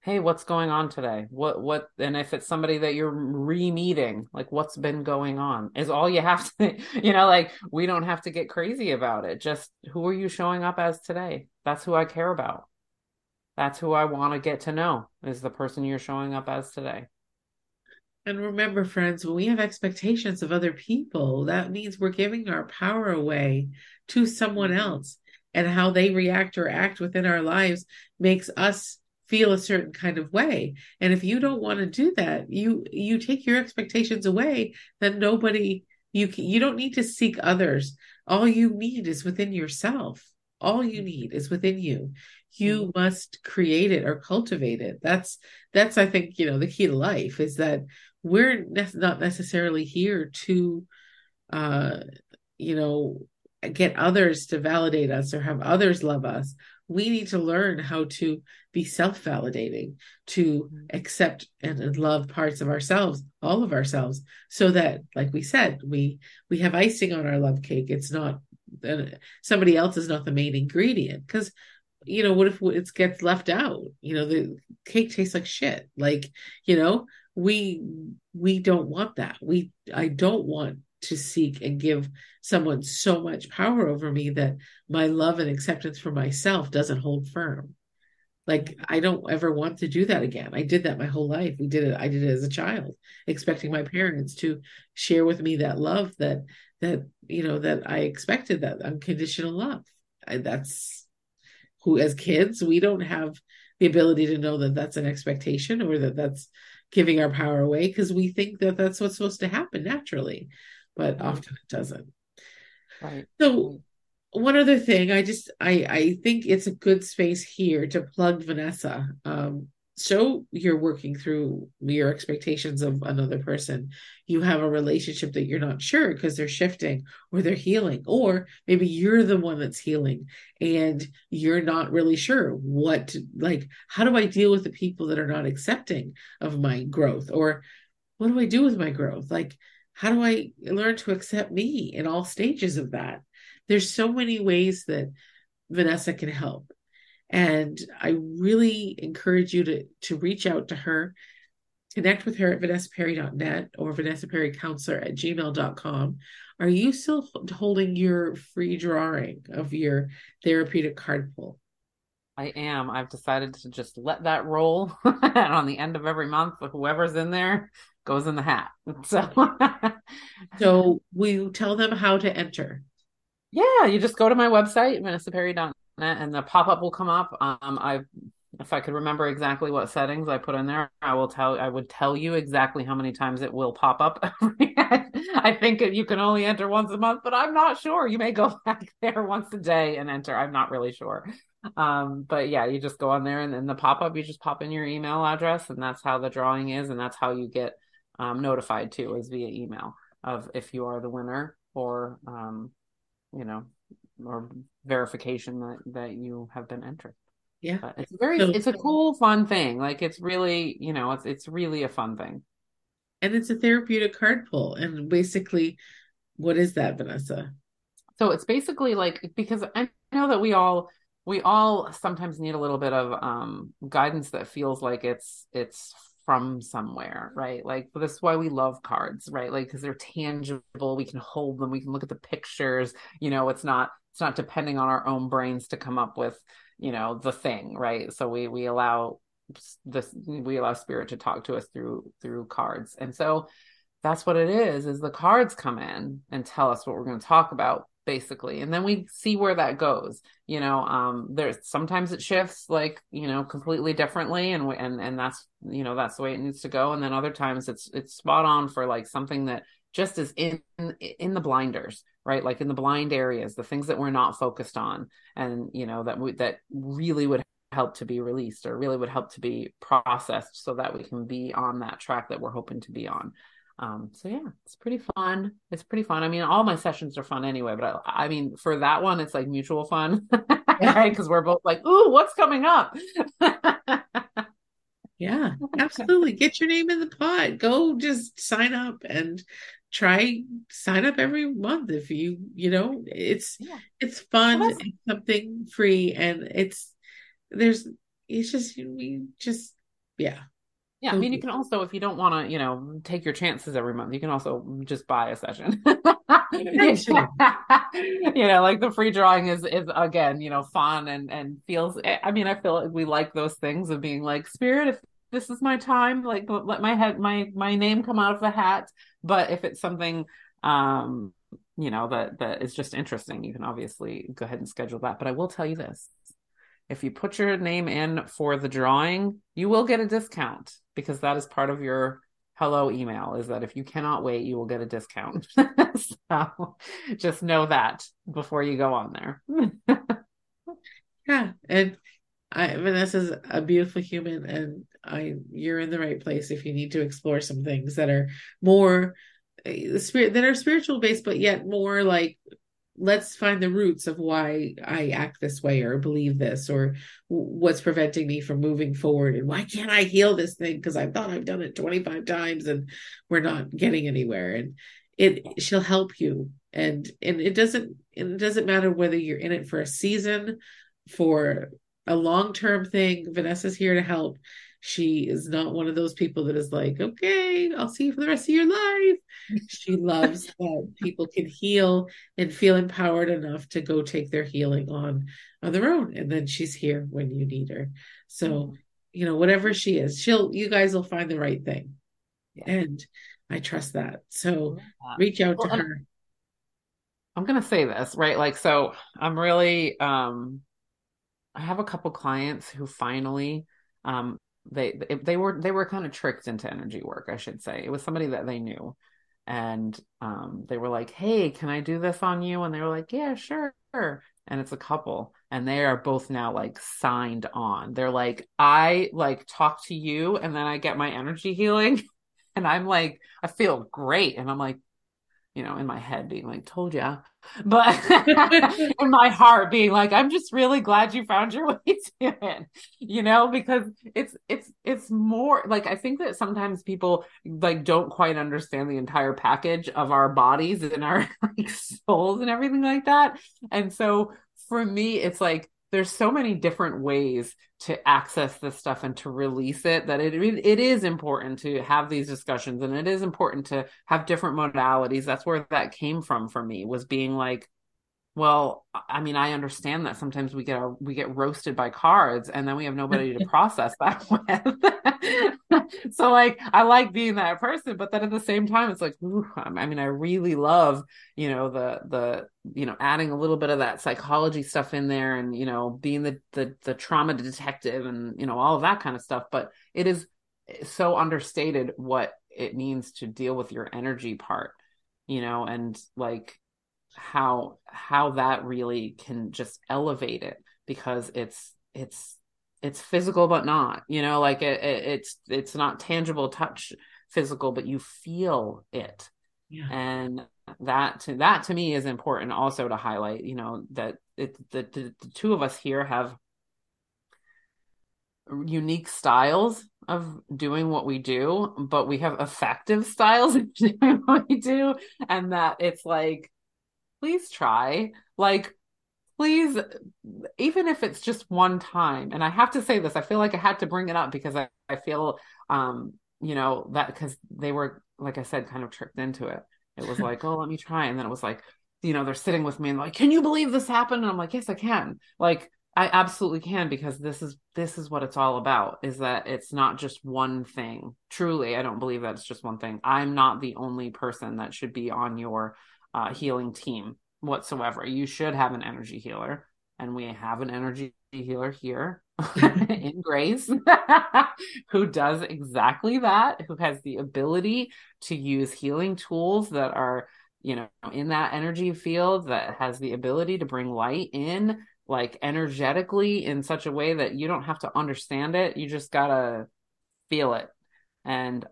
Speaker 1: hey what's going on today? What what and if it's somebody that you're re-meeting like what's been going on? is all you have to you know like we don't have to get crazy about it. Just who are you showing up as today? That's who i care about that's who i want to get to know is the person you're showing up as today
Speaker 2: and remember, friends, when we have expectations of other people, that means we're giving our power away to someone else. And how they react or act within our lives makes us feel a certain kind of way. And if you don't want to do that, you you take your expectations away, then nobody you you don't need to seek others. All you need is within yourself. All you need is within you you mm-hmm. must create it or cultivate it that's that's i think you know the key to life is that we're ne- not necessarily here to uh you know get others to validate us or have others love us we need to learn how to be self-validating to mm-hmm. accept and love parts of ourselves all of ourselves so that like we said we we have icing on our love cake it's not uh, somebody else is not the main ingredient. Because you know what if it gets left out? You know the cake tastes like shit. Like you know we we don't want that. We i don't want to seek and give someone so much power over me that my love and acceptance for myself doesn't hold firm. Like i don't ever want to do that again. I did that my whole life. We did it i did it as a child expecting my parents to share with me that love that that you know that i expected that unconditional love I, that's who as kids we don't have the ability to know that that's an expectation or that that's giving our power away because we think that that's what's supposed to happen naturally, but often it doesn't.
Speaker 1: Right.
Speaker 2: So one other thing, I just I I think it's a good space here to plug Vanessa. Um, so you're working through your expectations of another person. You have a relationship that you're not sure because they're shifting or they're healing or maybe you're the one that's healing and you're not really sure what like how do i deal with the people that are not accepting of my growth? Or what do i do with my growth? Like how do i learn to accept me in all stages of that? There's so many ways that vanessa can help and I really encourage you to, to reach out to her, connect with her at vanessaperry.net or vanessaperrycounselor at gmail.com. Are you still holding your free drawing of your therapeutic card pull?
Speaker 1: I am. I've decided to just let that roll. and on the end of every month, whoever's in there goes in the hat. So,
Speaker 2: so we tell them how to enter.
Speaker 1: Yeah, you just go to my website, vanessaperry.net and the pop-up will come up. Um, I, if I could remember exactly what settings I put in there, I will tell. I would tell you exactly how many times it will pop up. I think you can only enter once a month, but I'm not sure. You may go back there once a day and enter. I'm not really sure. Um, but yeah, you just go on there and then the pop-up, you just pop in your email address, and that's how the drawing is, and that's how you get um, notified too, is via email of if you are the winner or um, you know or verification that that you have been entered.
Speaker 2: Yeah, but
Speaker 1: it's very so, it's a cool fun thing. Like it's really you know it's it's really a fun thing.
Speaker 2: And it's a therapeutic card pull, and basically, what is that, Vanessa?
Speaker 1: So it's basically like because I know that we all we all sometimes need a little bit of um guidance that feels like it's it's from somewhere, right? Like this is why we love cards, right? Like because they're tangible, we can hold them, we can look at the pictures. You know, it's not it's not depending on our own brains to come up with you know the thing right? So we we allow this we allow spirit to talk to us through through cards. And so that's what it is is the cards come in and tell us what we're going to talk about basically. And then we see where that goes you know um there's sometimes it shifts like you know completely differently and and and that's you know that's the way it needs to go. And then other times it's it's spot on for like something that just as in in the blinders right like in the blind areas the things that we're not focused on and you know that we that really would help to be released or really would help to be processed so that we can be on that track that we're hoping to be on um, so yeah, it's pretty fun. It's pretty fun. I mean, all my sessions are fun anyway, but I, I mean, for that one, it's like mutual fun, right? Because we're both like, "Ooh, what's coming up?"
Speaker 2: yeah, absolutely. Get your name in the pot. Go, just sign up and try sign up every month if you you know it's yeah. it's fun well, it's something free and it's there's it's just we just yeah
Speaker 1: yeah, I mean, you can also, if you don't want to, you know, take your chances every month, you can also just buy a session. you know, like the free drawing is is again, you know, fun and and feels. I mean, I feel like we like those things of being like spirit. If this is my time, like let my head, my my name come out of the hat. But if it's something, um, you know, that that is just interesting, you can obviously go ahead and schedule that. But I will tell you this: if you put your name in for the drawing, you will get a discount because that is part of your hello email is that if you cannot wait, you will get a discount. so just know that before you go on there.
Speaker 2: yeah. And I, Vanessa's a beautiful human and I, you're in the right place if you need to explore some things that are more eh, the spirit that are spiritual based, but yet more like let's find the roots of why I act this way or believe this or what's preventing me from moving forward and why can't I heal this thing because I thought I've done it 25 times and we're not getting anywhere. And it she'll help you. And and it doesn't it doesn't matter whether you're in it for a season for a long-term thing. Vanessa's here to help she is not one of those people that is like, okay, I'll see you for the rest of your life. She loves that people can heal and feel empowered enough to go take their healing on on their own. And then she's here when you need her. So, mm-hmm. you know, whatever she is, she'll you guys will find the right thing. Yeah. And I trust that. So reach out well, to her.
Speaker 1: I'm gonna say this, right? Like, so I'm really um I have a couple clients who finally um they they were they were kind of tricked into energy work i should say. It was somebody that they knew. And um, they were like hey can i do this on you? And they were like yeah sure. And it's a couple. And they are both now like signed on. They're like i like talk to you and then i get my energy healing. And i'm like i feel great. And i'm like you know, in my head being like, told ya. But in my heart being like, I'm just really glad you found your way to it, you know, because it's, it's, it's more like, I think that sometimes people like don't quite understand the entire package of our bodies and our like souls and everything like that. And so for me, it's like, there's so many different ways to access this stuff and to release it that it it is important to have these discussions and it is important to have different modalities. That's where that came from for me was being like well i mean i understand that sometimes we get our, we get roasted by cards and then we have nobody to process that with. So like i like being that person but then at the same time it's like ooh, i mean i really love you know the the you know adding a little bit of that psychology stuff in there and you know being the the, the trauma detective and you know all of that kind of stuff. But it is so understated what it means to deal with your energy part you know and like how how that really can just elevate it because it's it's it's physical but not you know like it, it, it's it's not tangible touch physical but you feel it yeah. and that to that to me is important also to highlight you know that it the, the, the two of us here have unique styles of doing what we do but we have effective styles of doing what we do and that it's like please try. Like, please, even if it's just one time. And I have to say this, I feel like I had to bring it up because I, I feel, um, you know, that because they were, like I said, kind of tricked into it. It was like, oh, let me try. And then it was like, you know, they're sitting with me and like, can you believe this happened? And I'm like, yes, I can. Like, I absolutely can because this is this is what it's all about is that it's not just one thing. Truly, I don't believe that it's just one thing. I'm not the only person that should be on your uh, healing team whatsoever. You should have an energy healer and we have an energy healer here in Grace who does exactly that, who has the ability to use healing tools that are, you know, in that energy field that has the ability to bring light in like energetically in such a way that you don't have to understand it. You just got to feel it and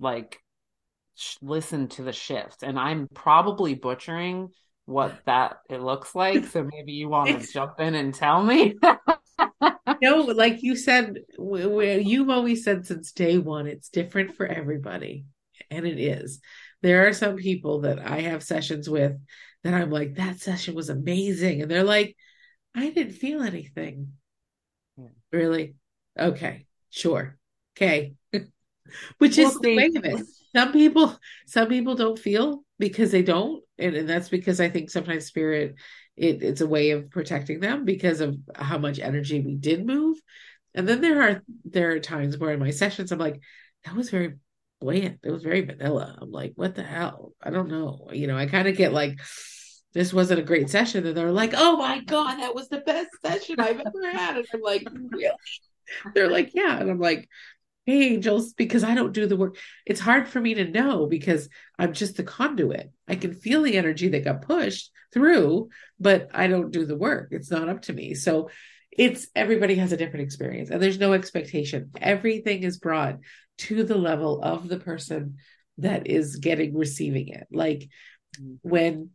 Speaker 1: like sh- listen to the shift. And I'm probably butchering what that it looks like. So maybe you want to jump in and tell me.
Speaker 2: no, like you said, where you've always said since day one, it's different for everybody, and it is. There are some people that I have sessions with that I'm like, that session was amazing, and they're like, I didn't feel anything. Yeah. Really? Okay, sure. Okay. Which we'll is see. the way of it. Some people, some people don't feel because they don't, and, and that's because I think sometimes spirit, it, it's a way of protecting them because of how much energy we did move. And then there are there are times where in my sessions I'm like, that was very bland. It was very vanilla. I'm like, what the hell? I don't know. You know, I kind of get like this wasn't a great session. And they're like, oh my God, that was the best session I've ever had. And I'm like, really? They're like, yeah. And I'm like, hey, angels, because I don't do the work. It's hard for me to know because I'm just the conduit. I can feel the energy that got pushed through, but I don't do the work. It's not up to me. So it's everybody has a different experience and there's no expectation. Everything is brought to the level of the person that is getting receiving it. Like when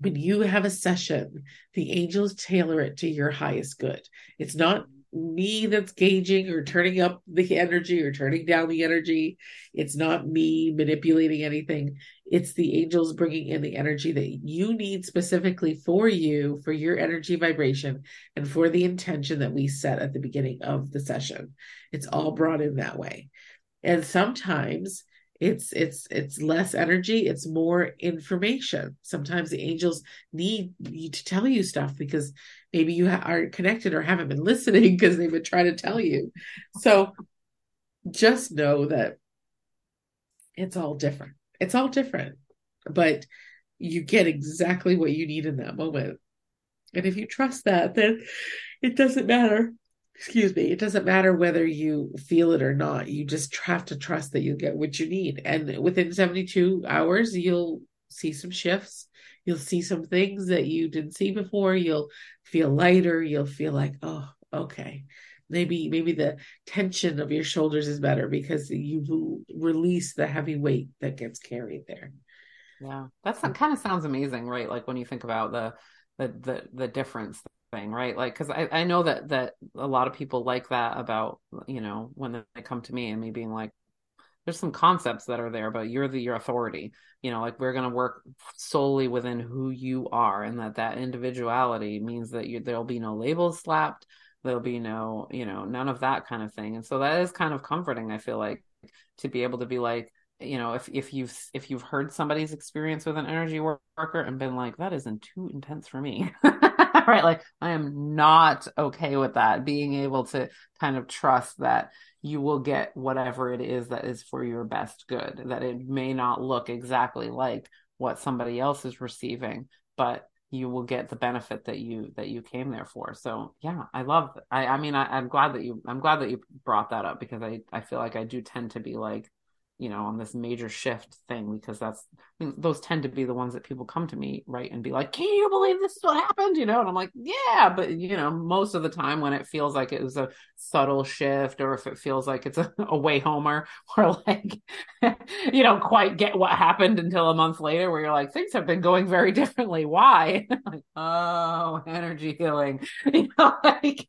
Speaker 2: when you have a session, the angels tailor it to your highest good. It's not me that's gauging or turning up the energy or turning down the energy. It's not me manipulating anything. It's the angels bringing in the energy that you need specifically for you, for your energy vibration, and for the intention that we set at the beginning of the session. It's all brought in that way. And sometimes it's it's it's less energy it's more information. Sometimes the angels need you to tell you stuff because maybe you ha- aren't connected or haven't been listening because they've been trying to tell you. So just know that it's all different. It's all different but you get exactly what you need in that moment. And if you trust that then it doesn't matter excuse me, it doesn't matter whether you feel it or not. You just have to trust that you get what you need. And within 72 hours, you'll see some shifts. You'll see some things that you didn't see before. You'll feel lighter. You'll feel like, oh, okay. Maybe maybe the tension of your shoulders is better because you release the heavy weight that gets carried there.
Speaker 1: Yeah, that's that mm. kind of sounds amazing, right? Like when you think about the the the, the difference thing right? Like because I, I know that that a lot of people like that about you know when they come to me and me being like there's some concepts that are there but you're the your authority. You know like we're going to work solely within who you are and that that individuality means that you there'll be no labels slapped there'll be no you know none of that kind of thing. And so that is kind of comforting i feel like to be able to be like you know if if you've if you've heard somebody's experience with an energy worker and been like that isn't too intense for me right like i am not okay with that being able to kind of trust that you will get whatever it is that is for your best good that it may not look exactly like what somebody else is receiving but you will get the benefit that you that you came there for. So yeah i love i i mean I, i'm glad that you i'm glad that you brought that up because i i feel like i do tend to be like you know, on this major shift thing because that's those tend to be the ones that people come to me, right, and be like, "Can you believe this is what happened?" You know, and I'm like, "Yeah," but you know, most of the time when it feels like it was a subtle shift, or if it feels like it's a, a way homer, or like you don't quite get what happened until a month later, where you're like, "Things have been going very differently. Why?" like, oh, energy healing. You know, like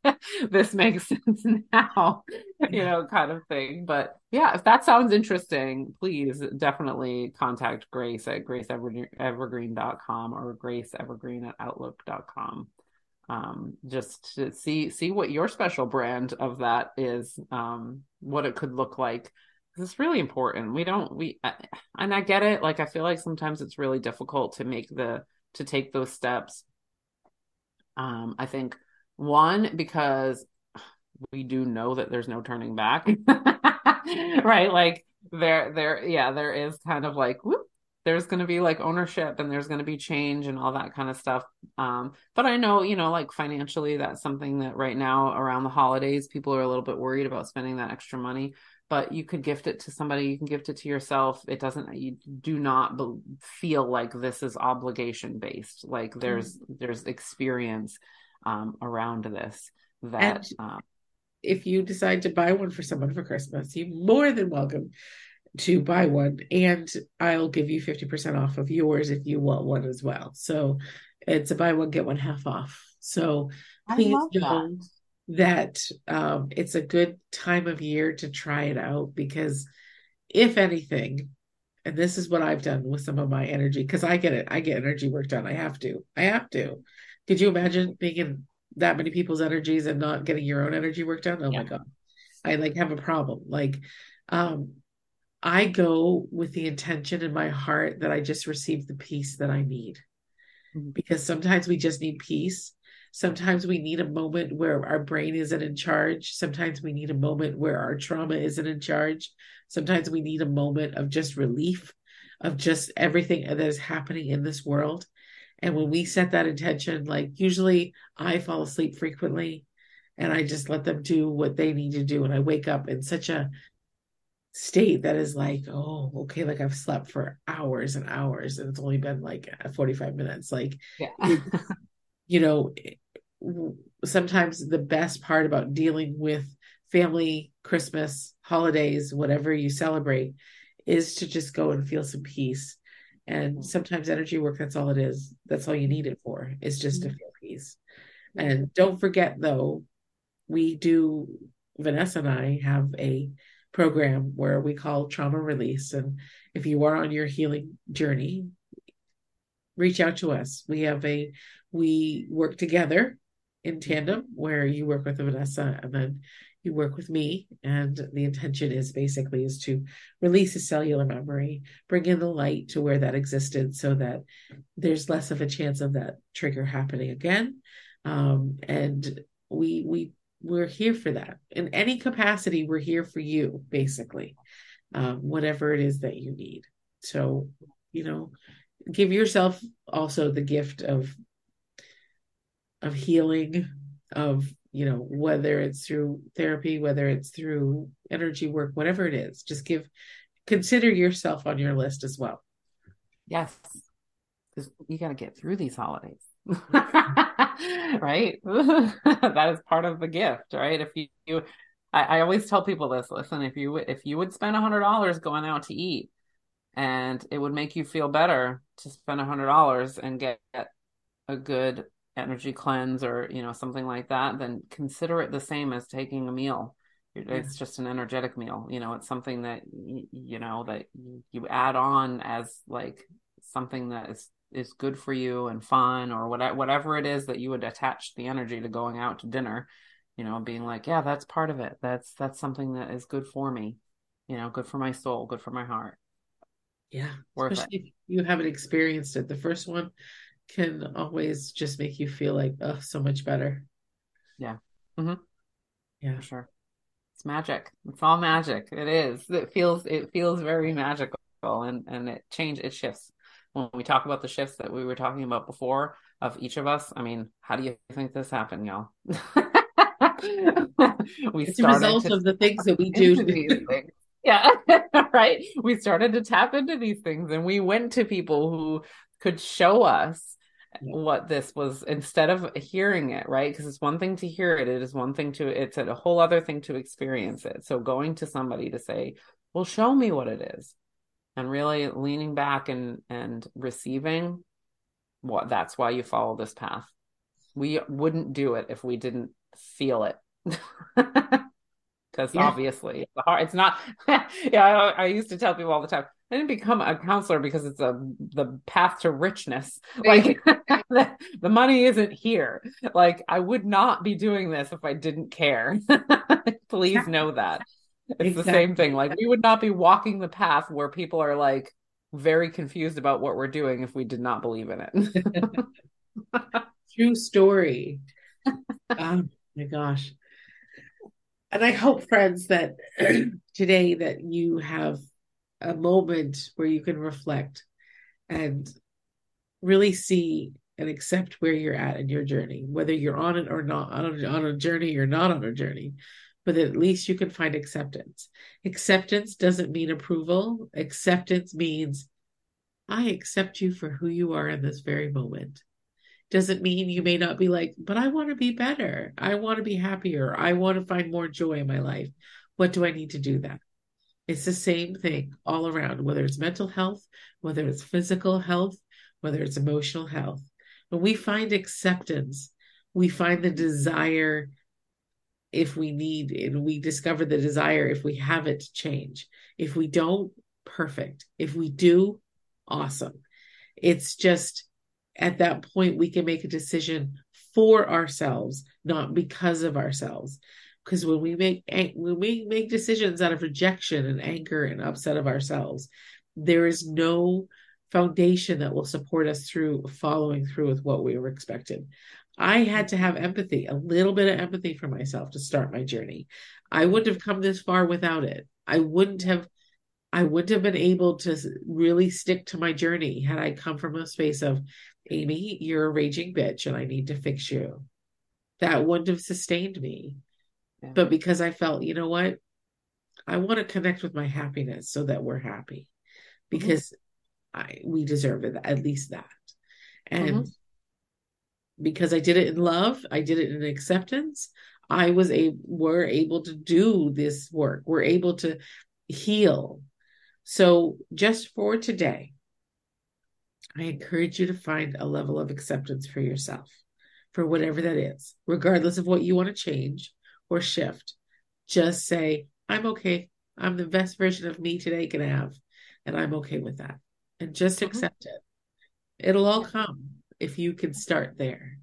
Speaker 1: this makes sense now. You know, kind of thing, but yeah, if that sounds interesting, please definitely contact Grace at graceevergreen.com or graceevergreen at outlook.com. Um, just to see see what your special brand of that is, um, what it could look like. It's really important. We don't we and I get it. Like I feel like sometimes it's really difficult to make the to take those steps. Um, I think one, because we do know that there's no turning back. right? Like there there yeah, there is kind of like whoop, there's going to be like ownership and there's going to be change and all that kind of stuff. Um, but I know, you know, like financially, that's something that right now around the holidays, people are a little bit worried about spending that extra money. But you could gift it to somebody, you can gift it to yourself. It doesn't, you do not be- feel like this is obligation based. Like there's, mm-hmm. there's experience um, around this that. And- um,
Speaker 2: if you decide to buy one for someone for Christmas, you're more than welcome to buy one and I'll give you 50% off of yours if you want one as well. So it's a buy one, get one half off. So please know that, that um, it's a good time of year to try it out because if anything, and this is what I've done with some of my energy, because I get it, I get energy work done. I have to. I have to. Could you imagine being in that many people's energies and not getting your own energy work done? Oh yeah. my God. I like have a problem. Like um I go with the intention in my heart that I just receive the peace that I need. Mm-hmm. Because sometimes we just need peace. Sometimes we need a moment where our brain isn't in charge. Sometimes we need a moment where our trauma isn't in charge. Sometimes we need a moment of just relief of just everything that is happening in this world. And when we set that intention, like usually I fall asleep frequently and I just let them do what they need to do. And I wake up in such a state that is like, oh, okay, like I've slept for hours and hours and it's only been like 45 minutes. Like, yeah. you know, sometimes the best part about dealing with family, Christmas, holidays, whatever you celebrate, is to just go and feel some peace. And mm-hmm. sometimes energy work, that's all it is. That's all you need it for, is just to mm-hmm. feel peace. And don't forget, though, we do, Vanessa and I have a program where we call trauma release. And if you are on your healing journey, reach out to us. We have a, we work together in tandem where you work with Vanessa and then you work with me. And the intention is basically is to release a cellular memory, bring in the light to where that existed so that there's less of a chance of that trigger happening again. Um, and we, we we're here for that. In any capacity we're here for you basically. Um, whatever it is that you need. So you know give yourself also the gift of of healing of you know whether it's through therapy whether it's through energy work whatever it is just give consider yourself on your list as well.
Speaker 1: Yes. Because you got to get through these holidays right? that is part of the gift, right? If you, you I, I, always tell people this, listen, if you if you would spend a hundred dollars going out to eat and it would make you feel better to spend a hundred dollars and get a good energy cleanse or you know something like that, then consider it the same as taking a meal. It's just an energetic meal. You know, it's something that you know that you add on as like something that is is good for you and fun or whatever whatever it is that you would attach the energy to going out to dinner you know being like yeah that's part of it. That's that's something that is good for me you know good for my soul good for my heart.
Speaker 2: Yeah Worth especially it. if you haven't experienced it. The first one can always just make you feel like oh so much better.
Speaker 1: Yeah. Mm-hmm. yeah. For sure. It's magic. It's all magic. It is. It feels it feels very magical and and it change it shifts when we talk about the shifts that we were talking about before of each of us, I mean, how do you think this happened, y'all?
Speaker 2: we it's a result of the things that we do.
Speaker 1: yeah, right. We started to tap into these things and we went to people who could show us what this was instead of hearing it, right? Because it's one thing to hear it, it is one thing to, it's a whole other thing to experience it. So going to somebody to say, well, show me what it is and really leaning back and and receiving what that's why you follow this path. We wouldn't do it if we didn't feel it. Because yeah. obviously it's hard it's not yeah I, I, used to tell people all the time i didn't become a counselor because it's a the path to richness. Like the, the money isn't here. Like i would not be doing this if i didn't care. Please know that it's exactly. the same thing. Like we would not be walking the path where people are like, very confused about what we're doing if we did not believe in it.
Speaker 2: True story. oh my gosh. And I hope, friends, that today that you have a moment where you can reflect and really see and accept where you're at in your journey, whether you're on it or not on a, on a journey or not on a journey, but at least you can find acceptance. Acceptance doesn't mean approval. Acceptance means I accept you for who you are in this very moment. Doesn't mean you may not be like, but I want to be better. I want to be happier. I want to find more joy in my life. What do I need to do that? It's the same thing all around, whether it's mental health, whether it's physical health, whether it's emotional health. When we find acceptance, we find the desire if we need, and we discover the desire if we have it to change. If we don't, perfect. If we do, awesome. It's just at that point we can make a decision for ourselves, not because of ourselves. Because when we make when we make decisions out of rejection and anger and upset of ourselves, there is no foundation that will support us through following through with what we were expected. I had to have empathy, a little bit of empathy for myself to start my journey. I wouldn't have come this far without it. I wouldn't have I wouldn't have been able to really stick to my journey had I come from a space of Amy, you're a raging bitch and I need to fix you. That wouldn't have sustained me. Yeah. But because I felt, you know what? I want to connect with my happiness so that we're happy mm-hmm. because mm-hmm. I we deserve it, at least that. And mm-hmm. Because I did it in love, I did it in acceptance. I was a we're able to do this work. We're able to heal. So just for today, I encourage you to find a level of acceptance for yourself, for whatever that is, regardless of what you want to change or shift. Just say, I'm okay. I'm the best version of me today can have, and I'm okay with that. And just mm-hmm. accept it. It'll all come if you can start there.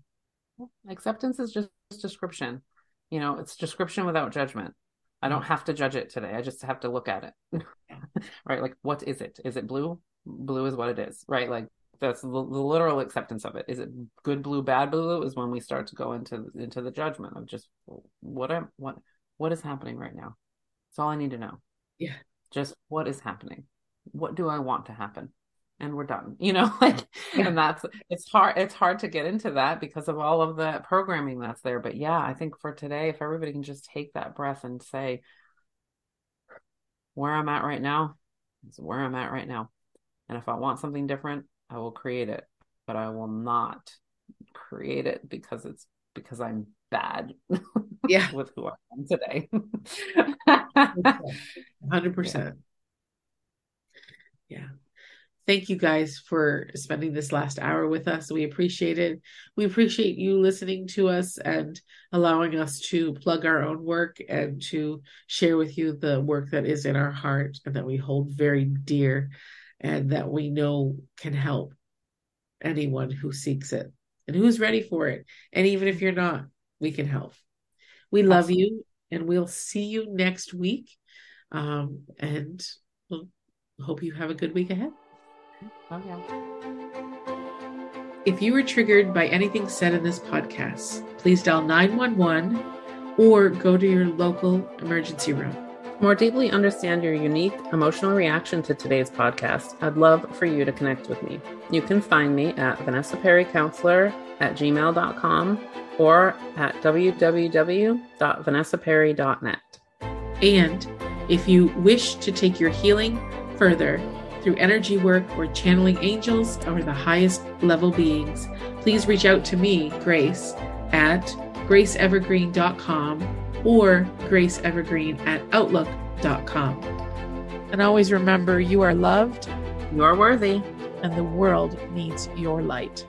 Speaker 1: Acceptance is just description. You know, it's description without judgment. I don't have to judge it today. I just have to look at it. right? Like, what is it? Is it blue? Blue is what it is, right? Like, that's the, the, literal acceptance of it. Is it good blue, bad blue? Is when we start to go into into the judgment of just what am what what is happening right now. That's all I need to know.
Speaker 2: Yeah.
Speaker 1: Just what is happening. What do I want to happen? And we're done. You know, like yeah. and that's it's hard it's hard to get into that because of all of the programming that's there. But yeah, I think for today, if everybody can just take that breath and say, where I'm at right now is where I'm at right now. And if I want something different, I will create it, but I will not create it because it's because I'm bad.
Speaker 2: Yeah.
Speaker 1: with who I am today.
Speaker 2: 100%. Yeah. Thank you guys for spending this last hour with us. We appreciate it. We appreciate you listening to us and allowing us to plug our own work and to share with you the work that is in our heart and that we hold very dear and that we know can help anyone who seeks it and who's ready for it. And even if you're not, we can help. We love awesome. you and we'll see you next week. Um, and we'll hope you have a good week ahead. Oh, yeah. If you were triggered by anything said in this podcast, please dial 911 or go to your local emergency room
Speaker 1: more deeply understand your unique emotional reaction to today's podcast, I'd love for you to connect with me. You can find me at Vanessa Perry Counselor at gmail.com or at www.vanessaperry.net.
Speaker 2: And if you wish to take your healing further through energy work or channeling angels or the highest level beings, please reach out to me, Grace, at graceevergreen.com or graceevergreen at outlook.com. And always remember you are loved,
Speaker 1: you're worthy,
Speaker 2: and the world needs your light.